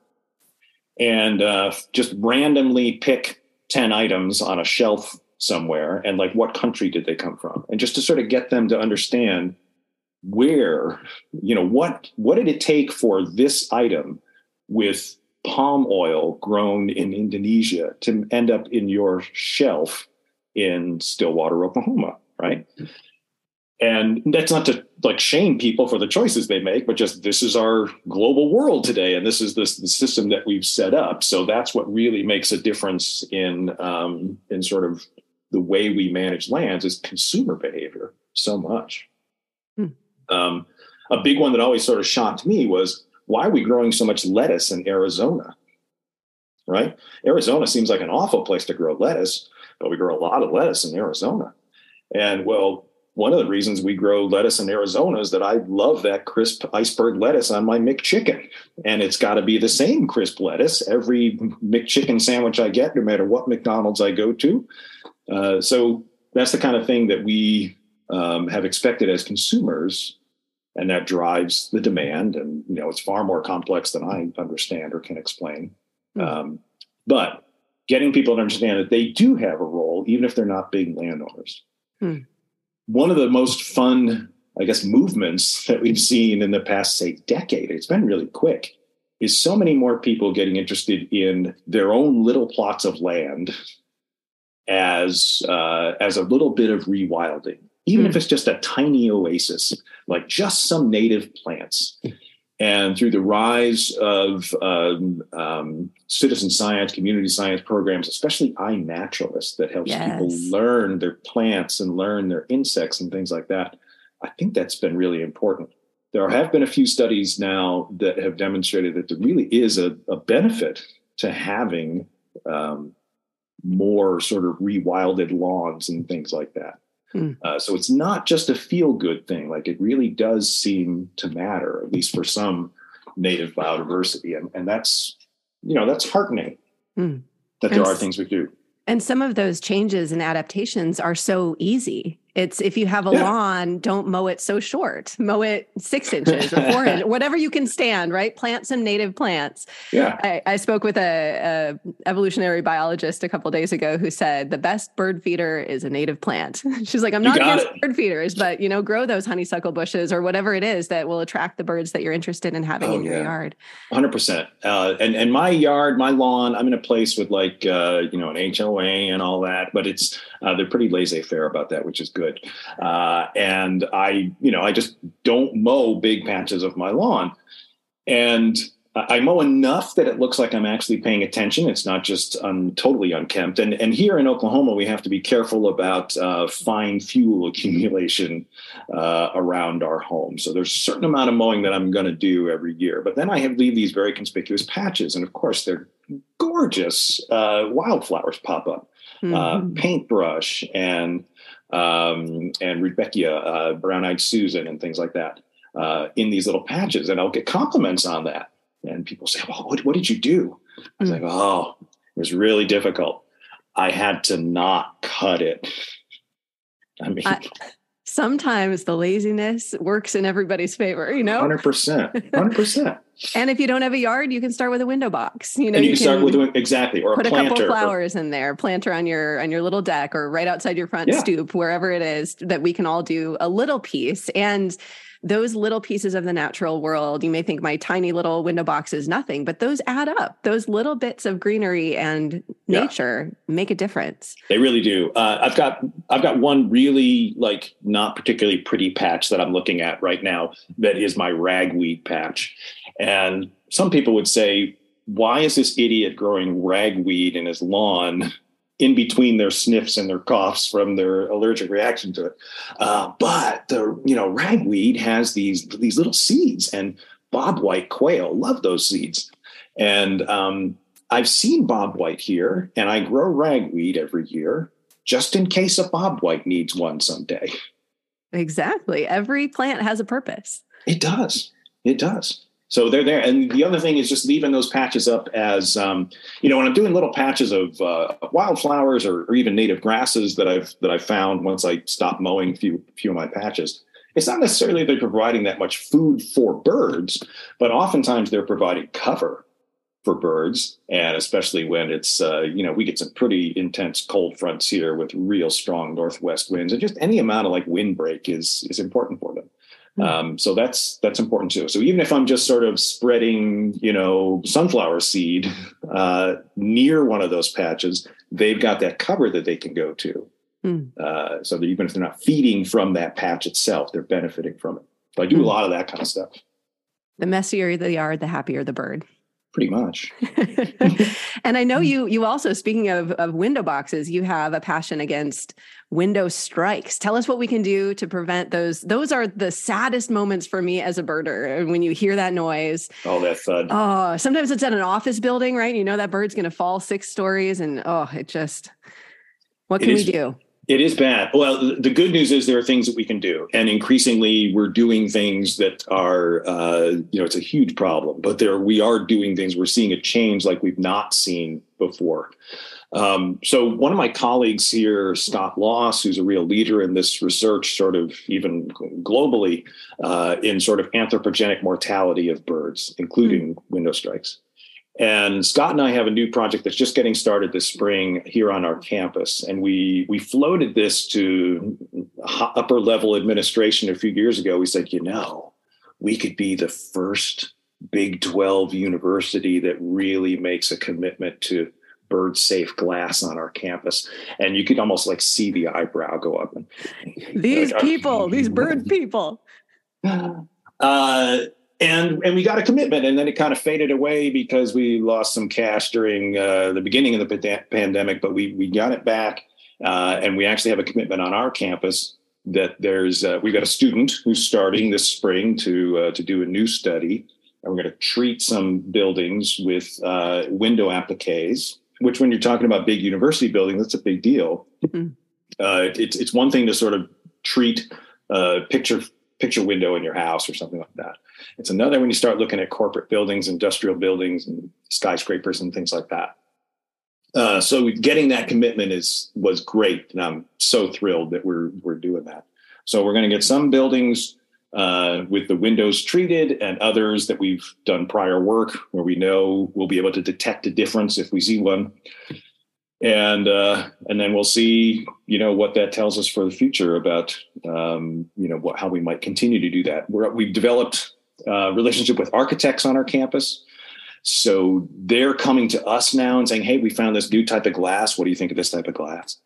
Speaker 2: and uh, just randomly pick 10 items on a shelf somewhere and like what country did they come from and just to sort of get them to understand where you know what what did it take for this item with palm oil grown in Indonesia to end up in your shelf in Stillwater, Oklahoma, right? And that's not to like shame people for the choices they make, but just this is our global world today, and this is this the system that we've set up. So that's what really makes a difference in um, in sort of the way we manage lands is consumer behavior so much. Hmm. Um, a big one that always sort of shocked me was why are we growing so much lettuce in Arizona? Right? Arizona seems like an awful place to grow lettuce, but we grow a lot of lettuce in Arizona. And well, one of the reasons we grow lettuce in Arizona is that I love that crisp iceberg lettuce on my McChicken. And it's got to be the same crisp lettuce every McChicken sandwich I get, no matter what McDonald's I go to. Uh, so that's the kind of thing that we um, have expected as consumers, and that drives the demand. And you know, it's far more complex than I understand or can explain. Mm. Um, but getting people to understand that they do have a role, even if they're not big landowners. Mm. One of the most fun, I guess, movements that we've seen in the past, say, decade, it's been really quick, is so many more people getting interested in their own little plots of land as uh, as a little bit of rewilding, even mm. if hmm. it's just a tiny oasis, like just some native plants. And through the rise of um, um, citizen science, community science programs, especially iNaturalist, that helps yes. people learn their plants and learn their insects and things like that, I think that's been really important. There have been a few studies now that have demonstrated that there really is a, a benefit to having um, more sort of rewilded lawns and things like that. Hmm. Uh, so it's not just a feel good thing. Like it really does seem to matter, at least for some native biodiversity. And, and that's, you know, that's heartening hmm. that there and are things we do.
Speaker 1: And some of those changes and adaptations are so easy. It's if you have a yeah. lawn, don't mow it so short. Mow it six inches or four inches, whatever you can stand. Right, plant some native plants.
Speaker 2: Yeah,
Speaker 1: I, I spoke with a, a, evolutionary biologist a couple days ago who said the best bird feeder is a native plant. She's like, I'm not against it. bird feeders, but you know, grow those honeysuckle bushes or whatever it is that will attract the birds that you're interested in having oh, in your yeah. yard.
Speaker 2: Hundred uh, percent. And and my yard, my lawn, I'm in a place with like uh, you know an HOA and all that, but it's uh, they're pretty laissez-faire about that, which is good. Uh, and I, you know, I just don't mow big patches of my lawn, and I mow enough that it looks like I'm actually paying attention. It's not just um, totally unkempt. And and here in Oklahoma, we have to be careful about uh, fine fuel accumulation uh, around our home. So there's a certain amount of mowing that I'm going to do every year. But then I have leave these very conspicuous patches, and of course they're gorgeous. Uh, wildflowers pop up uh, mm-hmm. paintbrush and um, and Rudbeckia, uh, brown-eyed Susan, and things like that uh, in these little patches, and I'll get compliments on that. And people say, "Well, what, what did you do?" I was mm-hmm. like, "Oh, it was really difficult. I had to not cut it." I mean, I,
Speaker 1: sometimes the laziness works in everybody's favor, you know?
Speaker 2: 100%. 100%.
Speaker 1: And if you don't have a yard, you can start with a window box. You know,
Speaker 2: and you, you can, start with exactly or
Speaker 1: put
Speaker 2: a,
Speaker 1: a couple flowers or, in there, planter on your on your little deck or right outside your front yeah. stoop, wherever it is that we can all do a little piece. And those little pieces of the natural world, you may think my tiny little window box is nothing, but those add up. Those little bits of greenery and nature yeah. make a difference.
Speaker 2: They really do. Uh, I've got I've got one really like not particularly pretty patch that I'm looking at right now that is my ragweed patch. And some people would say, why is this idiot growing ragweed in his lawn in between their sniffs and their coughs from their allergic reaction to it. Uh, but the you know ragweed has these these little seeds, and bobwhite quail love those seeds. And um, I've seen bobwhite here, and I grow ragweed every year just in case a bobwhite needs one someday.
Speaker 1: Exactly. Every plant has a purpose.
Speaker 2: It does. It does. So they're there. And the other thing is just leaving those patches up as, um, you know, when I'm doing little patches of uh, wildflowers or, or, even native grasses that I've that I've found once I stop mowing a few few of my patches. It's not necessarily they're providing that much food for birds, but oftentimes they're providing cover for birds, and especially when it's uh, you know we get some pretty intense cold fronts here with real strong northwest winds, and just any amount of like windbreak is is important for them. Mm-hmm. Um, so that's that's important too. So even if I'm just sort of spreading, you know, sunflower seed uh, near one of those patches, they've got that cover that they can go to. Mm. Uh, so that even if they're not feeding from that patch itself, they're benefiting from it. So I do mm. a lot of that kind of stuff.
Speaker 1: The messier the yard, the happier the bird
Speaker 2: pretty much.
Speaker 1: and I know you you also speaking of, of window boxes, you have a passion against window strikes. Tell us what we can do to prevent those. Those are the saddest moments for me as a birder And when you hear that noise.
Speaker 2: Oh, that thud.
Speaker 1: Oh, sometimes it's at an office building, right? You know that bird's going to fall six stories, and oh, it just. What can we do?
Speaker 2: It is bad. Well, the good news is there are things that we can do, and increasingly we're doing things that are, uh, you know, it's a huge problem. But there, we are doing things. We're seeing a change like we've not seen before. Um, so one of my colleagues here, Scott Loss, who's a real leader in this research, sort of even globally, uh, in sort of anthropogenic mortality of birds, including mm-hmm. window strikes. And Scott and I have a new project that's just getting started this spring here on our campus, and we we floated this to upper level administration a few years ago. We said, you know, we could be the first Big Twelve university that really makes a commitment to bird safe glass on our campus, and you could almost like see the eyebrow go up. And,
Speaker 1: these like, people, these bird people.
Speaker 2: Uh, and and we got a commitment and then it kind of faded away because we lost some cash during uh, the beginning of the pandemic but we we got it back uh, and we actually have a commitment on our campus that there's uh, we've got a student who's starting this spring to uh, to do a new study and we're going to treat some buildings with uh, window appliques which when you're talking about big university buildings that's a big deal mm-hmm. Uh, it's it's one thing to sort of treat a picture picture window in your house or something like that it's another when you start looking at corporate buildings, industrial buildings, and skyscrapers and things like that. Uh, so getting that commitment is was great, and I'm so thrilled that we're we're doing that. So we're going to get some buildings uh, with the windows treated, and others that we've done prior work where we know we'll be able to detect a difference if we see one, and uh, and then we'll see you know what that tells us for the future about um, you know what, how we might continue to do that. We're, we've developed uh, relationship with architects on our campus. So they're coming to us now and saying, "Hey, we found this new type of glass. What do you think of this type of glass?"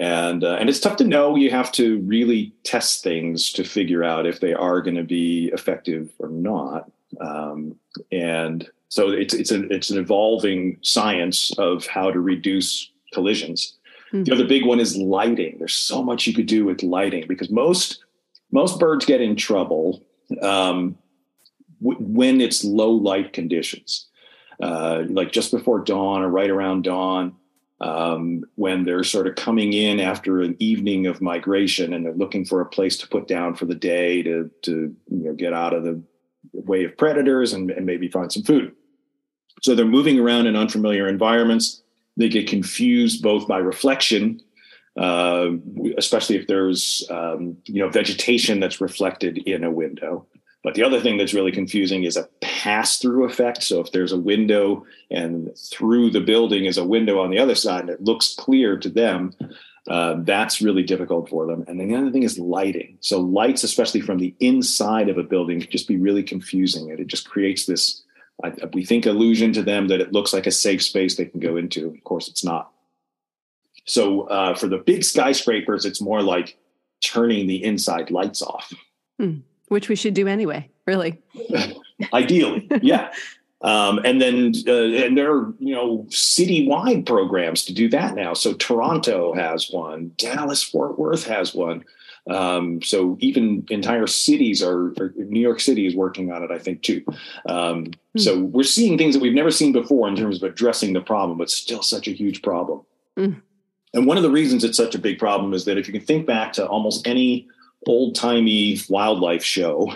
Speaker 2: And uh, and it's tough to know. You have to really test things to figure out if they are going to be effective or not. Um, and so it's it's an it's an evolving science of how to reduce collisions. Mm-hmm. The other big one is lighting. There's so much you could do with lighting because most most birds get in trouble um, w- when it's low light conditions, uh, like just before dawn or right around dawn, um, when they're sort of coming in after an evening of migration and they're looking for a place to put down for the day to to you know, get out of the way of predators and, and maybe find some food. So they're moving around in unfamiliar environments. They get confused both by reflection, uh, especially if there's um, you know vegetation that's reflected in a window, but the other thing that's really confusing is a pass through effect. So if there's a window and through the building is a window on the other side and it looks clear to them, uh, that's really difficult for them. And then the other thing is lighting. So lights, especially from the inside of a building, can just be really confusing. And it just creates this, I, we think, illusion to them that it looks like a safe space they can go into. Of course, it's not. So uh, for the big skyscrapers, it's more like turning the inside lights off.
Speaker 1: Hmm which we should do anyway, really.
Speaker 2: Ideally, yeah. Um, and then uh, and there are you know citywide programs to do that now. So Toronto has one, Dallas Fort Worth has one. Um, so even entire cities are, New York City is working on it, I think too. Um, mm-hmm. So we're seeing things that we've never seen before in terms of addressing the problem, but still such a huge problem. Mm. And one of the reasons it's such a big problem is that if you can think back to almost any old timey wildlife show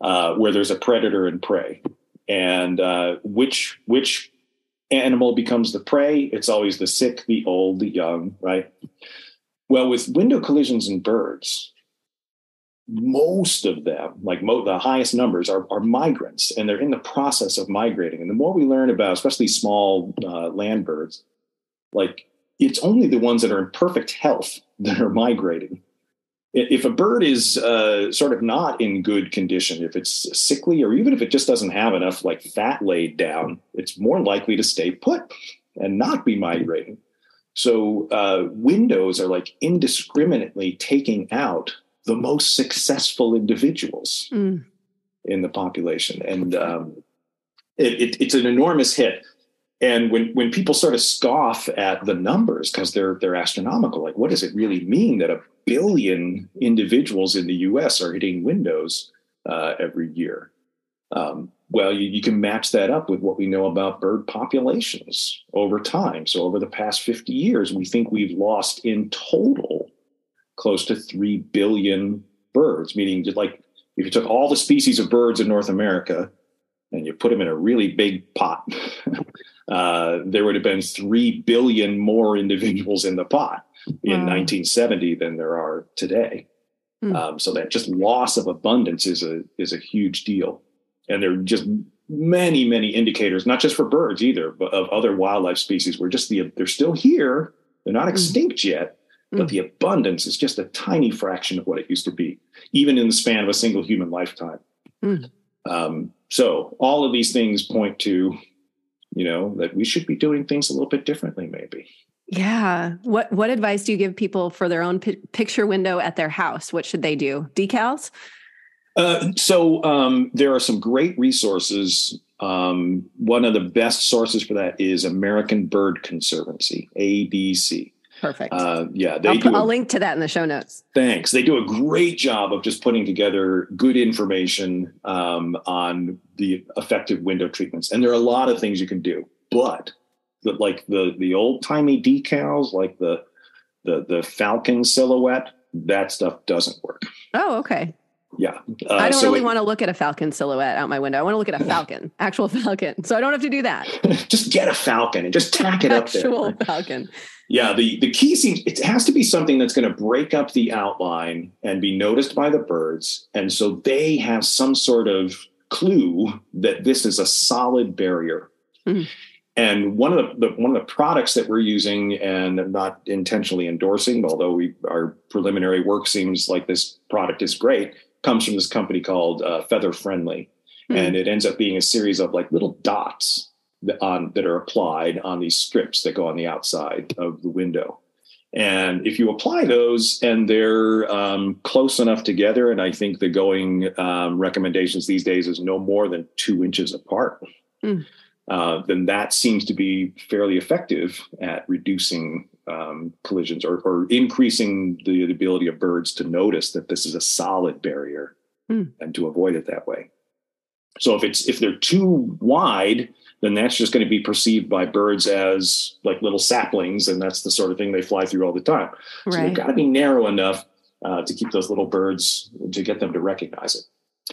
Speaker 2: uh, where there's a predator and prey, and uh, which which animal becomes the prey? It's always the sick, the old, the young, right? Well, with window collisions in birds, most of them, like mo- the highest numbers, are, are migrants, and they're in the process of migrating. And the more we learn about, especially small uh, land birds, like it's only the ones that are in perfect health that are migrating. If a bird is uh, sort of not in good condition, if it's sickly, or even if it just doesn't have enough like fat laid down, it's more likely to stay put and not be migrating. So uh, windows are like indiscriminately taking out the most successful individuals mm. in the population, and um, it, it, it's an enormous hit. And when when people sort of scoff at the numbers because they're they're astronomical, like what does it really mean that a billion individuals in the U.S. are hitting windows uh, every year? Um, well, you, you, can match that up with what we know about bird populations over time. So, over the past 50 years, we think we've lost in total close to 3 billion birds, meaning like if you took all the species of birds in North America and you put them in a really big pot, uh, there would have been 3 billion more individuals in the pot in wow. 1970 than there are today. Mm. Um, so that just loss of abundance is a is a huge deal and there are just many many indicators not just for birds either but of other wildlife species where just the they're still here they're not mm. extinct mm. yet but mm. the abundance is just a tiny fraction of what it used to be even in the span of a single human lifetime mm. um, so all of these things point to you know that we should be doing things a little bit differently maybe
Speaker 1: yeah what what advice do you give people for their own picture window at their house what should they do decals
Speaker 2: uh, so um, there are some great resources. Um, one of the best sources for that is American Bird Conservancy, ABC.
Speaker 1: Perfect.
Speaker 2: Uh, yeah,
Speaker 1: they I'll, do I'll a, link to that in the show notes.
Speaker 2: Thanks. They do a great job of just putting together good information um, on the effective window treatments, and there are a lot of things you can do. But the, like the the old timey decals, like the the the falcon silhouette, that stuff doesn't work.
Speaker 1: Oh, okay
Speaker 2: yeah.
Speaker 1: Uh, I don't so really it, want to look at a falcon silhouette out my window. I want to look at a falcon, actual falcon. So I don't have to do that.
Speaker 2: just get a falcon and just tack it up
Speaker 1: there. Actual falcon.
Speaker 2: Yeah, the the key seems it has to be something that's going to break up the outline and be noticed by the birds, and so they have some sort of clue that this is a solid barrier. Mm-hmm. And one of the, the, one of the products that we're using, and I'm not intentionally endorsing, although we our preliminary work seems like this product is great, comes from this company called uh, Feather Friendly, mm-hmm. and it ends up being a series of like little dots that, on that are applied on these strips that go on the outside of the window. And if you apply those and they're um, close enough together, and I think the going um, recommendations these days is no more than two inches apart, mm. Uh, then that seems to be fairly effective at reducing um, collisions or, or, increasing the, ability of birds to notice that this is a solid barrier mm. and to avoid it that way. So if it's if they're too wide, then that's just going to be perceived by birds as like little saplings, and that's the sort of thing they fly through all the time. Right. So they've got to be narrow enough uh, to keep those little birds to get them to recognize it.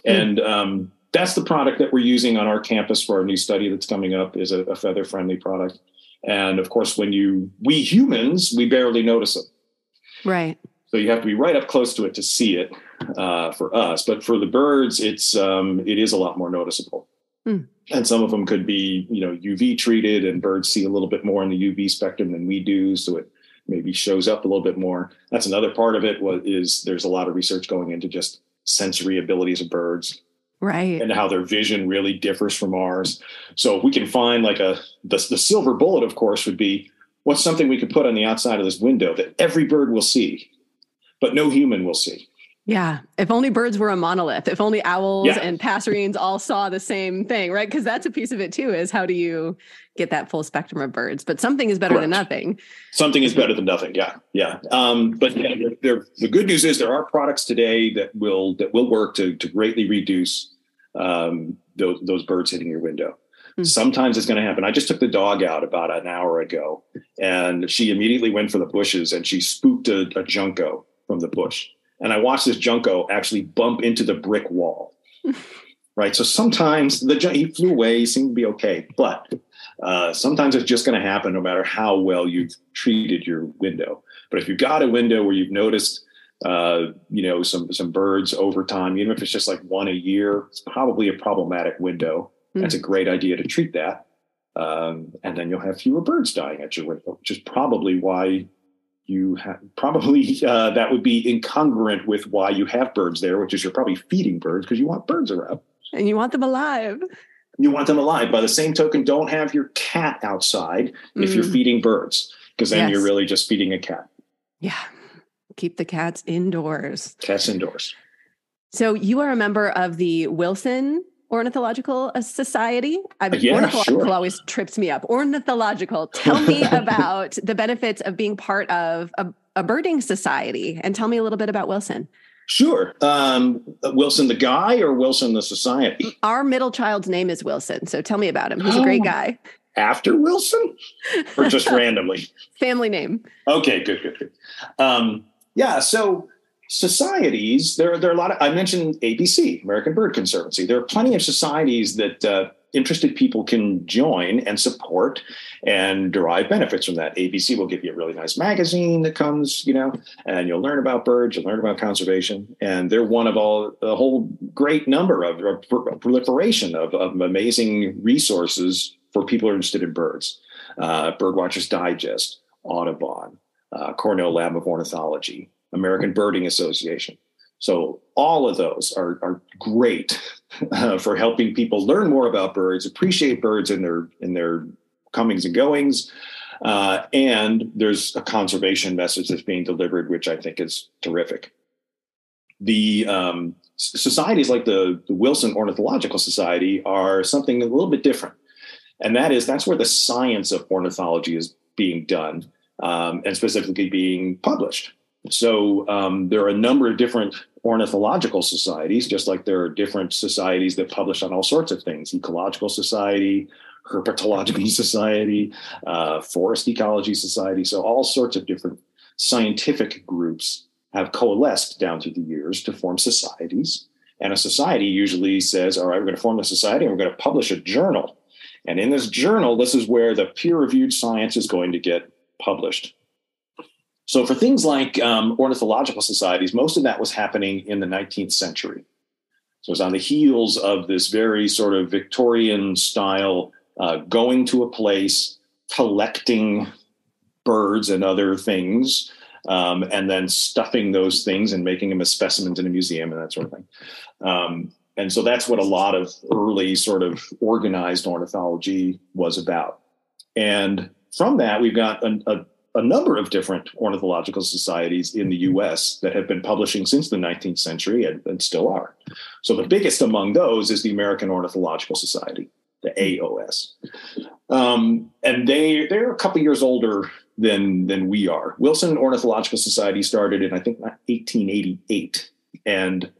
Speaker 2: Mm. And um, that's the product that we're using on our campus for our new study that's coming up is a, a feather friendly product. And of course, when you, we humans, we barely notice it.
Speaker 1: Right.
Speaker 2: So you have to be right up close to it to see it uh, for us. But for the birds, it's um, it is a lot more noticeable. Mm. And some of them could be, you know, UV treated, and birds see a little bit more in the UV spectrum than we do, so it maybe shows up a little bit more. That's another part of it. What is there's a lot of research going into just sensory abilities of birds
Speaker 1: right
Speaker 2: and how their vision really differs from ours so if we can find like a the, the silver bullet of course would be what's something we could put on the outside of this window that every bird will see but no human will see
Speaker 1: Yeah. If only birds were a monolith, if only owls yeah. and passerines all saw the same thing, right? Because that's a piece of it too is how do you get that full spectrum of birds? But something is better Correct. than nothing.
Speaker 2: Something is better than nothing. Yeah. Yeah. Um, but yeah, the good news is there are products today that will that will work to, to greatly reduce um, those, those birds hitting your window. Mm-hmm. Sometimes it's going to happen. I just took the dog out about an hour ago and she immediately went for the bushes and she spooked a, a junco from the bush and I watched this Junco actually bump into the brick wall. right. So sometimes the he flew away, he seemed to be okay, but uh, sometimes it's just going to happen no matter how well you've treated your window. But if you've got a window where you've noticed, uh, you know, some some birds over time, even if it's just like one a year, it's probably a problematic window. Mm. That's a great idea to treat that. Um, and then you'll have fewer birds dying at your window, which is probably why you have probably uh, that would be incongruent with why you have birds there, which is you're probably feeding birds because you want birds around
Speaker 1: and you want them alive.
Speaker 2: You want them alive. By the same token, don't have your cat outside if mm. you're feeding birds because then yes. you're really just feeding a cat.
Speaker 1: Yeah, keep the cats indoors.
Speaker 2: Cats indoors.
Speaker 1: So you are a member of the Wilson Ornithological Society. I
Speaker 2: mean, yeah,
Speaker 1: ornithological
Speaker 2: sure.
Speaker 1: always trips me up. Ornithological. Tell me about the benefits of being part of a, a, birding society, and tell me a little bit about Wilson.
Speaker 2: Sure. Um, Wilson the guy or Wilson the society?
Speaker 1: Our middle child's name is Wilson, so tell me about him. He's oh, a great oh, guy.
Speaker 2: After Wilson, or just randomly?
Speaker 1: Family name.
Speaker 2: Okay, good, good, good. Um, yeah. So societies, there, there are a lot of, I mentioned ABC, American Bird Conservancy. There are plenty of societies that uh, interested people can join and support and derive benefits from that. ABC will give you a really nice magazine that comes, you know, and you'll learn about birds, you'll learn about conservation. And they're one of all, a whole great number of, of proliferation of, of amazing resources for people who are interested in birds. Uh, Birdwatchers Digest, Audubon, uh, Cornell Lab of Ornithology, American Birding Association. So all of those are, are great uh, for helping people learn more about birds, appreciate birds in their in their comings and goings, uh, and there's a conservation message that's being delivered, which I think is terrific. The um, societies like the, the Wilson Ornithological Society are something a little bit different, and that is that's where the science of ornithology is being done um, and specifically being published. So um, there are a number of different ornithological societies, just like there are different societies that publish on all sorts of things ecological society, herpetological society, uh, forest ecology society. So all sorts of different scientific groups have coalesced down through the years to form societies. And a society usually says, all right, we're going to form a society and we're going to publish a journal. And in this journal, this is where the peer reviewed science is going to get published. So, for things like um, ornithological societies, most of that was happening in the 19th century. So, it was on the heels of this very sort of Victorian style uh, going to a place, collecting birds and other things, um, and then stuffing those things and making them as specimens in a museum and that sort of thing. Um, and so that's what a lot of early sort of organized ornithology was about. And from that, we've got a, a a number of different ornithological societies in the US that have been publishing since the 19th century and, and, still are. So the biggest among those is the American Ornithological Society, the AOS. Um, and they, they're a couple years older than, than we are. Wilson Ornithological Society started in, I think, 1888. And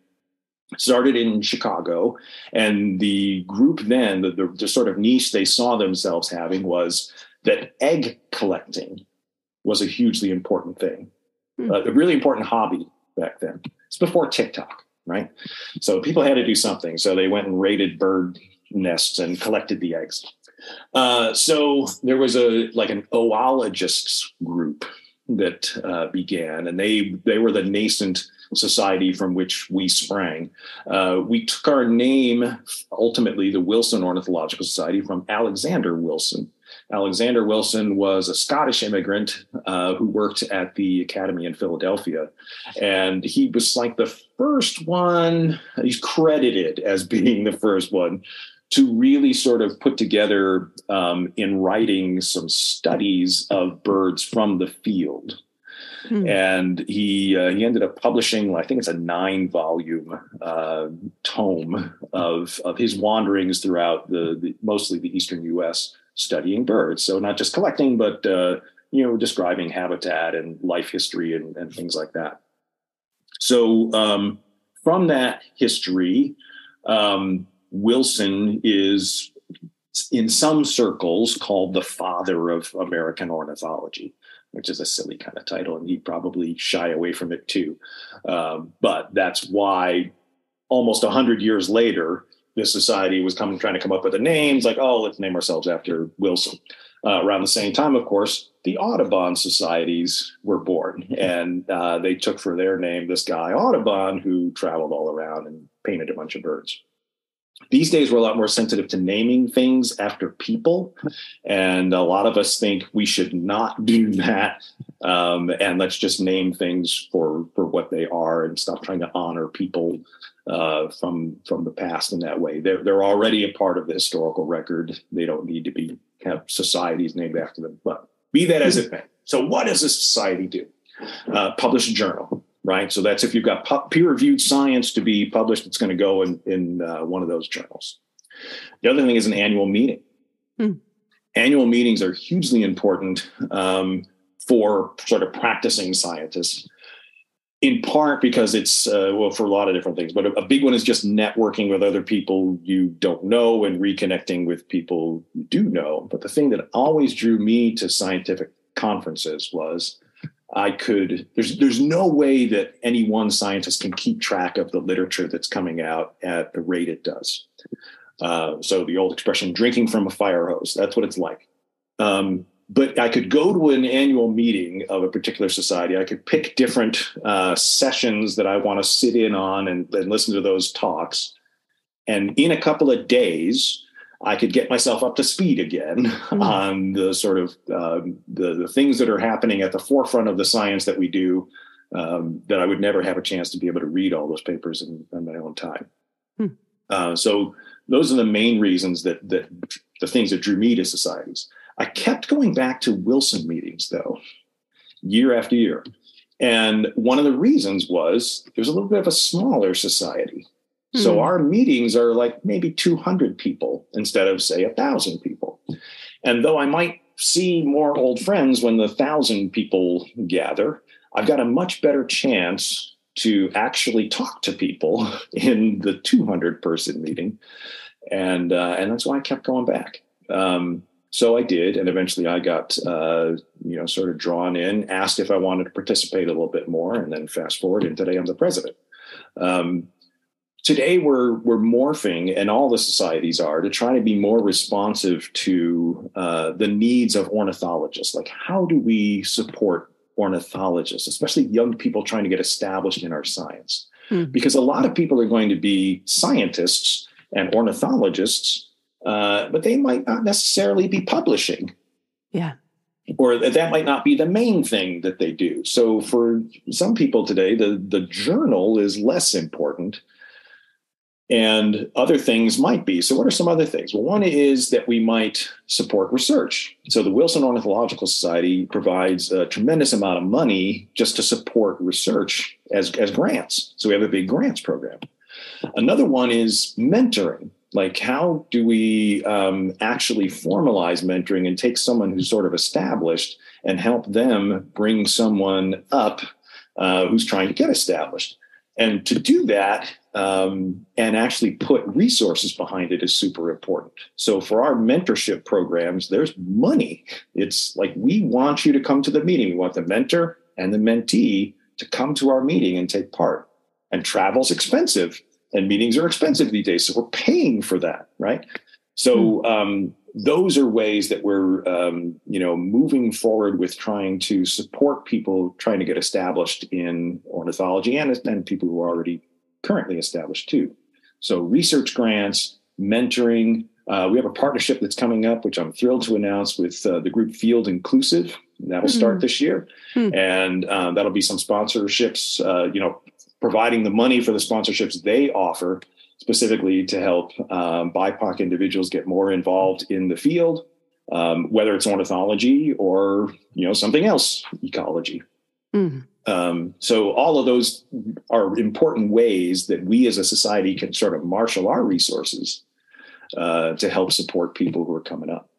Speaker 2: started in Chicago. And the group then, the, the, the sort of niche they saw themselves having was that egg collecting was a hugely important thing, uh, a really important hobby back then. It's before TikTok, right? So people had to do something. So they went and raided bird nests and collected the eggs. Uh, so there was a like an oologists group that uh, began, and they they were the nascent society from which we sprang. Uh, we took our name, ultimately, the Wilson Ornithological Society, from Alexander Wilson, Alexander Wilson was a Scottish immigrant uh, who worked at the Academy in Philadelphia. And he was like the first one, he's credited as being the first one to really sort of put together um, in writing some studies of birds from the field. Hmm. And he uh, he ended up publishing, I think it's a nine volume uh, tome of of his wanderings throughout the, the, mostly the eastern U.S. studying birds. So not just collecting, but uh, you know describing habitat and life history and, and things like that. So um, from that history, um, Wilson is in some circles called the father of American ornithology, which is a silly kind of title, and he'd probably shy away from it too. Um, but that's why almost 100 years later, the society was coming trying to come up with a name. It's like, oh, let's name ourselves after Wilson. Uh, around the same time, of course, the Audubon societies were born, and uh, they took for their name this guy Audubon, who traveled all around and painted a bunch of birds these days we're a lot more sensitive to naming things after people and a lot of us think we should not do that um, and let's just name things for for what they are and stop trying to honor people uh, from from the past in that way they're they're already a part of the historical record they don't need to be have societies named after them but be that as it may so what does a society do uh, publish a journal right? So that's if you've got peer reviewed science to be published, it's going to go in, in uh, one of those journals. The other thing is an annual meeting. Hmm. Annual meetings are hugely important um, for sort of practicing scientists. In part because it's uh, well for a lot of different things, but a, a big one is just networking with other people you don't know and reconnecting with people you do know. But the thing that always drew me to scientific conferences was I could there's there's no way that any one scientist can keep track of the literature that's coming out at the rate it does. Uh, so the old expression "drinking from a fire hose" that's what it's like. Um, but I could go to an annual meeting of a particular society. I could pick different uh, sessions that I want to sit in on and, and listen to those talks. And in a couple of days, I could get myself up to speed again mm-hmm. on the sort of um, the, the things that are happening at the forefront of the science that we do um, that I would never have a chance to be able to read all those papers in, in my own time. Hmm. Uh, so those are the main reasons that that the things that drew me to societies. I kept going back to Wilson meetings though, year after year. And one of the reasons was there's a little bit of a smaller society. So hmm. our meetings are like maybe 200 people instead of say a thousand people. And though I might see more old friends when the thousand people gather, I've got a much better chance to actually talk to people in the 200 person meeting. And, uh, and that's why I kept going back. Um, so I did, and eventually I got, uh, you know, sort of drawn in, asked if I wanted to participate a little bit more, and then fast forward, and today I'm the president. Um, today we're we're morphing and all the societies are to try to be more responsive to uh, the needs of ornithologists like how do we support ornithologists especially young people trying to get established in our science hmm. because a lot of people are going to be scientists and ornithologists uh, but they might not necessarily be publishing
Speaker 1: yeah
Speaker 2: or that might not be the main thing that they do so for some people today the the journal is less important and other things might be. So, what are some other things? Well, one is that we might support research. So, the Wilson Ornithological Society provides a tremendous amount of money just to support research as, as grants. So, we have a big grants program. Another one is mentoring. Like, how do we um, actually formalize mentoring and take someone who's sort of established and help them bring someone up uh, who's trying to get established? And to do that, um, and actually put resources behind it is super important. So for our mentorship programs, there's money. It's like we want you to come to the meeting. We want the mentor and the mentee to come to our meeting and take part. And travel's expensive, and meetings are expensive these days. So we're paying for that, right? So hmm. um, those are ways that we're, um, you know, moving forward with trying to support people trying to get established in ornithology and, and people who are already currently established too. So research grants, mentoring. Uh, we have a partnership that's coming up, which I'm thrilled to announce with uh, the group Field Inclusive. That'll mm-hmm. start this year, mm-hmm. and uh, that'll be some sponsorships. Uh, you know, providing the money for the sponsorships they offer specifically to help um, BIPOC individuals get more involved in the field, um, whether it's ornithology or you know something else, ecology. Mm. Um, so all of those are important ways that we as a society can sort of marshal our resources uh, to help support people who are coming up.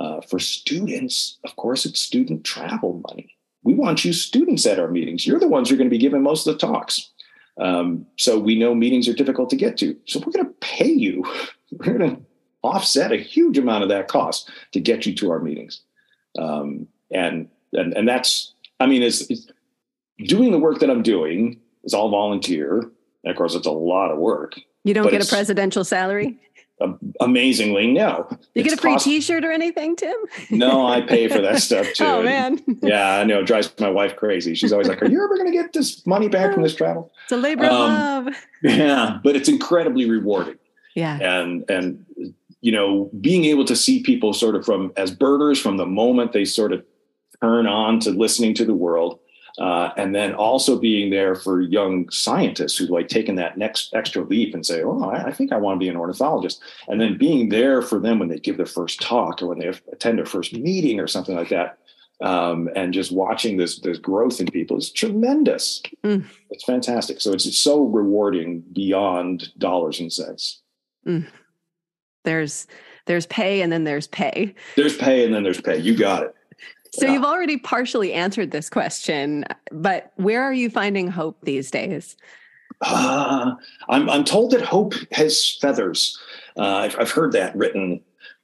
Speaker 2: Uh, for students, of course, it's student travel money. We want you students at our meetings. You're the ones who are going to be giving most of the talks. Um, so we know meetings are difficult to get to. So we're going to pay you. We're going to offset a huge amount of that cost to get you to our meetings. Um, and, and, and that's, I mean, it's, it's doing the work that I'm doing is all volunteer. And of course, it's a lot of work.
Speaker 1: You don't get a presidential salary?
Speaker 2: Amazingly, no.
Speaker 1: You get a free cost- T-shirt or anything, Tim?
Speaker 2: no, I pay for that stuff too.
Speaker 1: oh man,
Speaker 2: yeah, I know. It drives my wife crazy. She's always like, "Are you ever going to get this money back from this travel?"
Speaker 1: It's a labor um, of love.
Speaker 2: Yeah, but it's incredibly rewarding.
Speaker 1: Yeah,
Speaker 2: and and you know, being able to see people sort of from as birders from the moment they sort of turn on to listening to the world uh, and then also being there for young scientists who like taking that next extra leap and say, "Oh, I, I think I want to be an ornithologist," and then being there for them when they give their first talk or when they attend their first meeting or something like that, um, and just watching this this growth in people is tremendous. Mm. It's fantastic. So it's, so rewarding beyond dollars and cents. Mm.
Speaker 1: There's there's pay and then there's pay.
Speaker 2: There's pay and then there's pay. You got it.
Speaker 1: So you've already partially answered this question, but where are you finding hope these days?
Speaker 2: Uh, I'm, I'm told that hope has feathers. Uh, I've, I've, heard that written.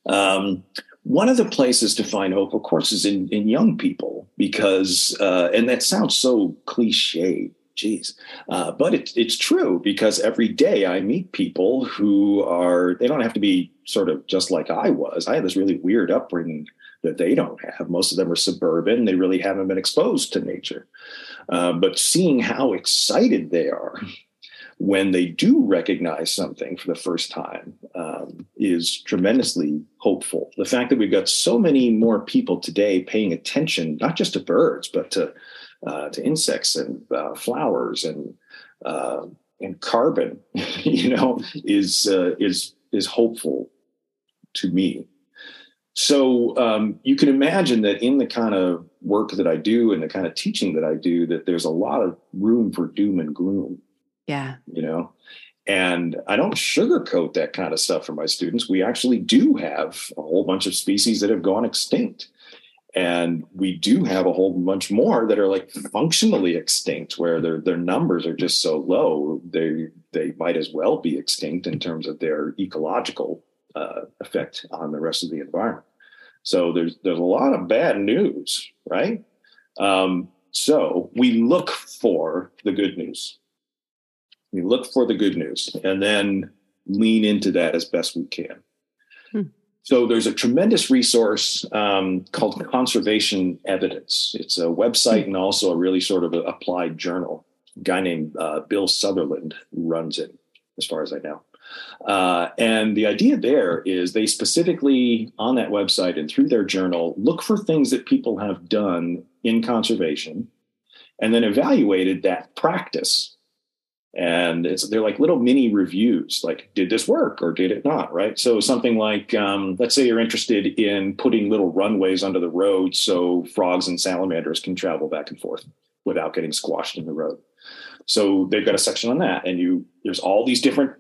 Speaker 2: Um, one of the places to find hope, of course, is in, in young people because, uh, and that sounds so cliche, geez, uh, but it, it's true because every day I meet people who are, they don't have to be sort of just like I was. I had this really weird upbringing that they don't have. Most of them are suburban. They really haven't been exposed to nature. Uh, but seeing how excited they are when they do recognize something for the first time um, is tremendously hopeful. The fact that we've got so many more people today paying attention, not just to birds, but to uh, to insects and uh, flowers and uh, and carbon, you know, is uh, is is hopeful to me. So um, you can imagine that in the kind of work that I do and the kind of teaching that I do, that there's a lot of room for doom and gloom.
Speaker 1: Yeah.
Speaker 2: You know, and I don't sugarcoat that kind of stuff for my students. We actually do have a whole bunch of species that have gone extinct. And we do have a whole bunch more that are like functionally extinct, where their their numbers are just so low they they might as well be extinct in terms of their ecological uh, effect on the rest of the environment. So there's there's a lot of bad news, right? Um, so we look for the good news. We look for the good news, and then lean into that as best we can. Hmm. So there's a tremendous resource um, called Conservation Evidence. It's a website and also a really sort of applied journal. A guy named uh, Bill Sutherland runs it, as far as I know. Uh, and the idea there is they specifically on that website and through their journal look for things that people have done in conservation and then evaluated that practice. And it's they're like little mini reviews, like did this work or did it not, right? So something like um, let's say you're interested in putting little runways under the road so frogs and salamanders can travel back and forth without getting squashed in the road. So they've got a section on that, and you there's all these different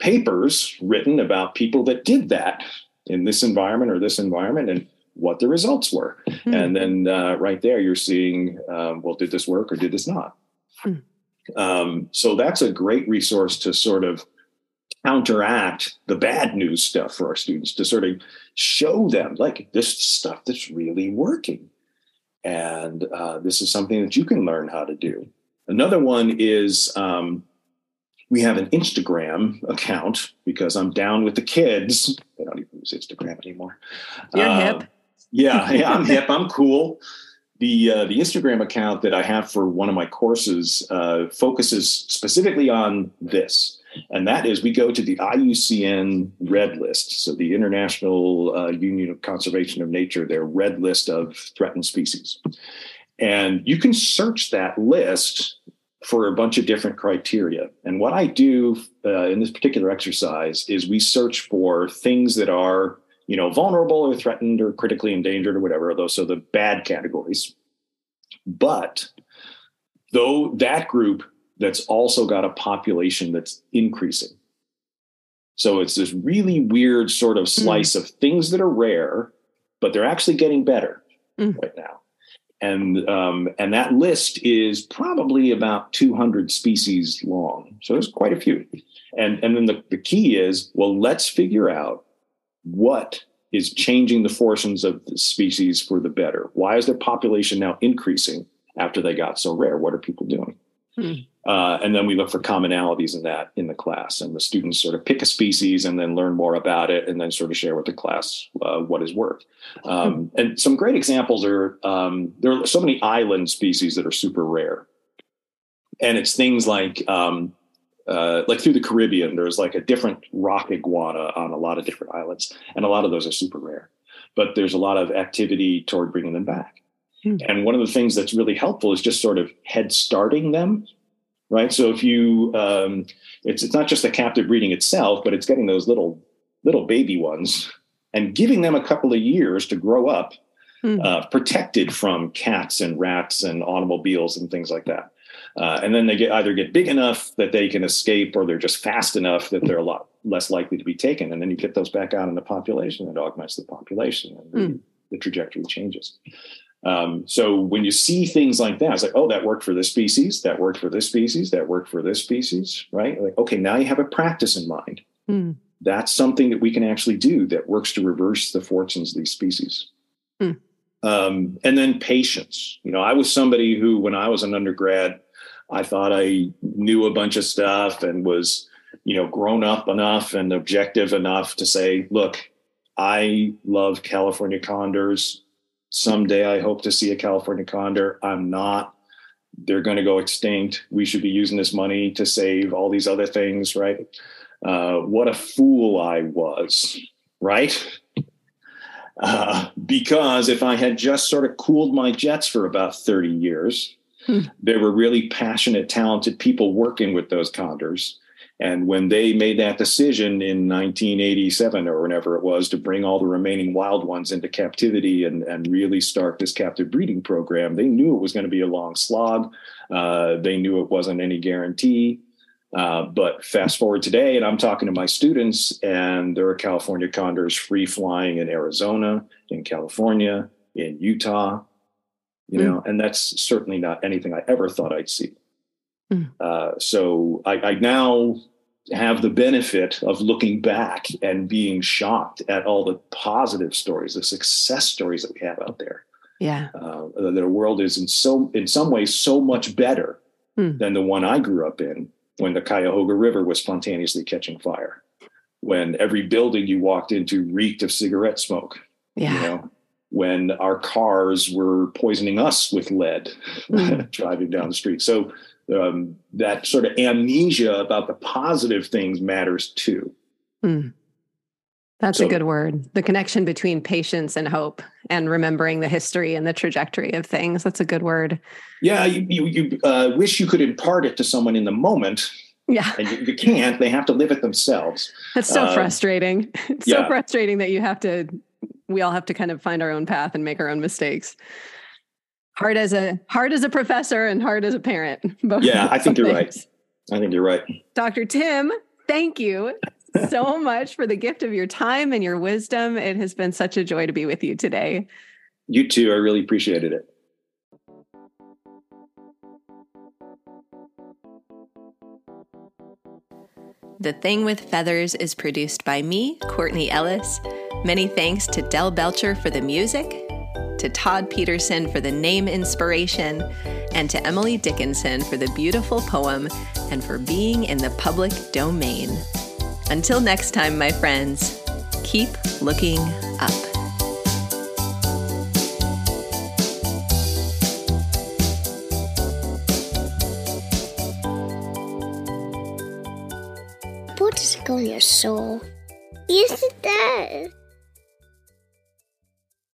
Speaker 2: papers written about people that did that in this environment or this environment and what the results were. Hmm. And then uh, right there, you're seeing, um, well, did this work or did this not? Hmm. Um, so that's a great resource to sort of counteract the bad news stuff for our students to sort of show them like this stuff that's really working. And uh, this is something that you can learn how to do. Another one is um, we have an Instagram account because I'm down with the kids. They don't even use Instagram anymore.
Speaker 1: You're uh, hip.
Speaker 2: Yeah, yeah, I'm hip. I'm cool. The uh, the Instagram account that I have for one of my courses uh, focuses specifically on this, and that is we go to the IUCN Red List, so the International uh, Union of Conservation of Nature, their Red List of threatened species, and you can search that list for a bunch of different criteria. And what I do uh, in this particular exercise is we search for things that are, you know, vulnerable or threatened or critically endangered or whatever. Those are the bad categories. But though that group that's also got a population that's increasing. So it's this really weird sort of
Speaker 1: Hmm.
Speaker 2: slice of things that are rare, but they're actually getting better
Speaker 1: Mm.
Speaker 2: right now. And um, and that list is probably about 200 species long. So there's quite a few. And and then the, the key is, well, let's figure out what is changing the fortunes of the species for the better. Why is their population now increasing after they got so rare? What are people doing?
Speaker 1: Hmm.
Speaker 2: Uh, and then we look for commonalities in that in the class, and the students sort of pick a species and then learn more about it, and then sort of share with the class uh, what is worth. Um, and some great examples are um, there are so many island species that are super rare, and it's things like um, uh, like through the Caribbean, there's like a different rock iguana on a lot of different islands, and a lot of those are super rare. But there's a lot of activity toward bringing them back.
Speaker 1: Hmm.
Speaker 2: And one of the things that's really helpful is just sort of head starting them, right? So if you, um, it's it's not just the captive breeding itself, but it's getting those little little baby ones and giving them a couple of years to grow up,
Speaker 1: Hmm.
Speaker 2: uh, protected from cats and rats and automobiles and things like that. Uh, and then they get either get big enough that they can escape, or they're just fast enough that they're a lot less likely to be taken. And then you get those back out in the population, and it augments the population, and the, the trajectory changes. Um, so when you see things like that, it's like, oh, that worked for this species, that worked for this species, that worked for this species, right? Like, okay, now you have a practice in mind.
Speaker 1: Hmm.
Speaker 2: That's something that we can actually do that works to reverse the fortunes of these species.
Speaker 1: Hmm.
Speaker 2: Um, and then patience. You know, I was somebody who, when I was an undergrad, I thought I knew a bunch of stuff and was, you know, grown up enough and objective enough to say, look, I love California condors. Someday I hope to see a California condor. I'm not. They're going to go extinct. We should be using this money to save all these other things, right? Uh, what a fool I was, right? Uh, because if I had just sort of cooled my jets for about 30 years,
Speaker 1: Hmm.
Speaker 2: there were really passionate, talented people working with those condors. And when they made that decision in 1987 or whenever it was to bring all the remaining wild ones into captivity and, and really start this captive breeding program, they knew it was going to be a long slog. Uh, they knew it wasn't any guarantee. Uh, but fast forward today, and I'm talking to my students, and there are California condors free flying in Arizona, in California, in Utah, you know, and that's certainly not anything I ever thought I'd see.
Speaker 1: Mm.
Speaker 2: Uh, so I, I now have the benefit of looking back and being shocked at all the positive stories, the success stories that we have out there.
Speaker 1: Yeah.
Speaker 2: Uh, the world is in so in some ways so much better
Speaker 1: Hmm.
Speaker 2: than the one I grew up in when the Cuyahoga River was spontaneously catching fire, when every building you walked into reeked of cigarette smoke.
Speaker 1: Yeah.
Speaker 2: You know, when our cars were poisoning us with lead
Speaker 1: Mm.
Speaker 2: driving down the street. So um, that sort of amnesia about the positive things matters too.
Speaker 1: Mm. That's a good word. The connection between patience and hope and remembering the history and the trajectory of things. That's a good word.
Speaker 2: Yeah, you you, you uh, wish you could impart it to someone in the moment,
Speaker 1: Yeah.
Speaker 2: and you, you can't. They have to live it themselves.
Speaker 1: That's so
Speaker 2: Uh,
Speaker 1: frustrating. It's so frustrating that you have to, we all have to kind of find our own path and make our own mistakes. Hard as a hard as a professor and hard as a parent. both-
Speaker 2: Yeah, I think you're right. I think you're right.
Speaker 1: Dr. Tim, thank you so much for the gift of your time and your wisdom. It has been such a joy to be with you today.
Speaker 2: You too. I really appreciated it.
Speaker 3: The Thing with Feathers is produced by me, Courtney Ellis. Many thanks to Del Belcher for the music, to Todd Peterson for the name inspiration, and to Emily Dickinson for the beautiful poem and for being in the public domain. Until next time, my friends, keep looking up.
Speaker 4: On your soul? Yes, it does.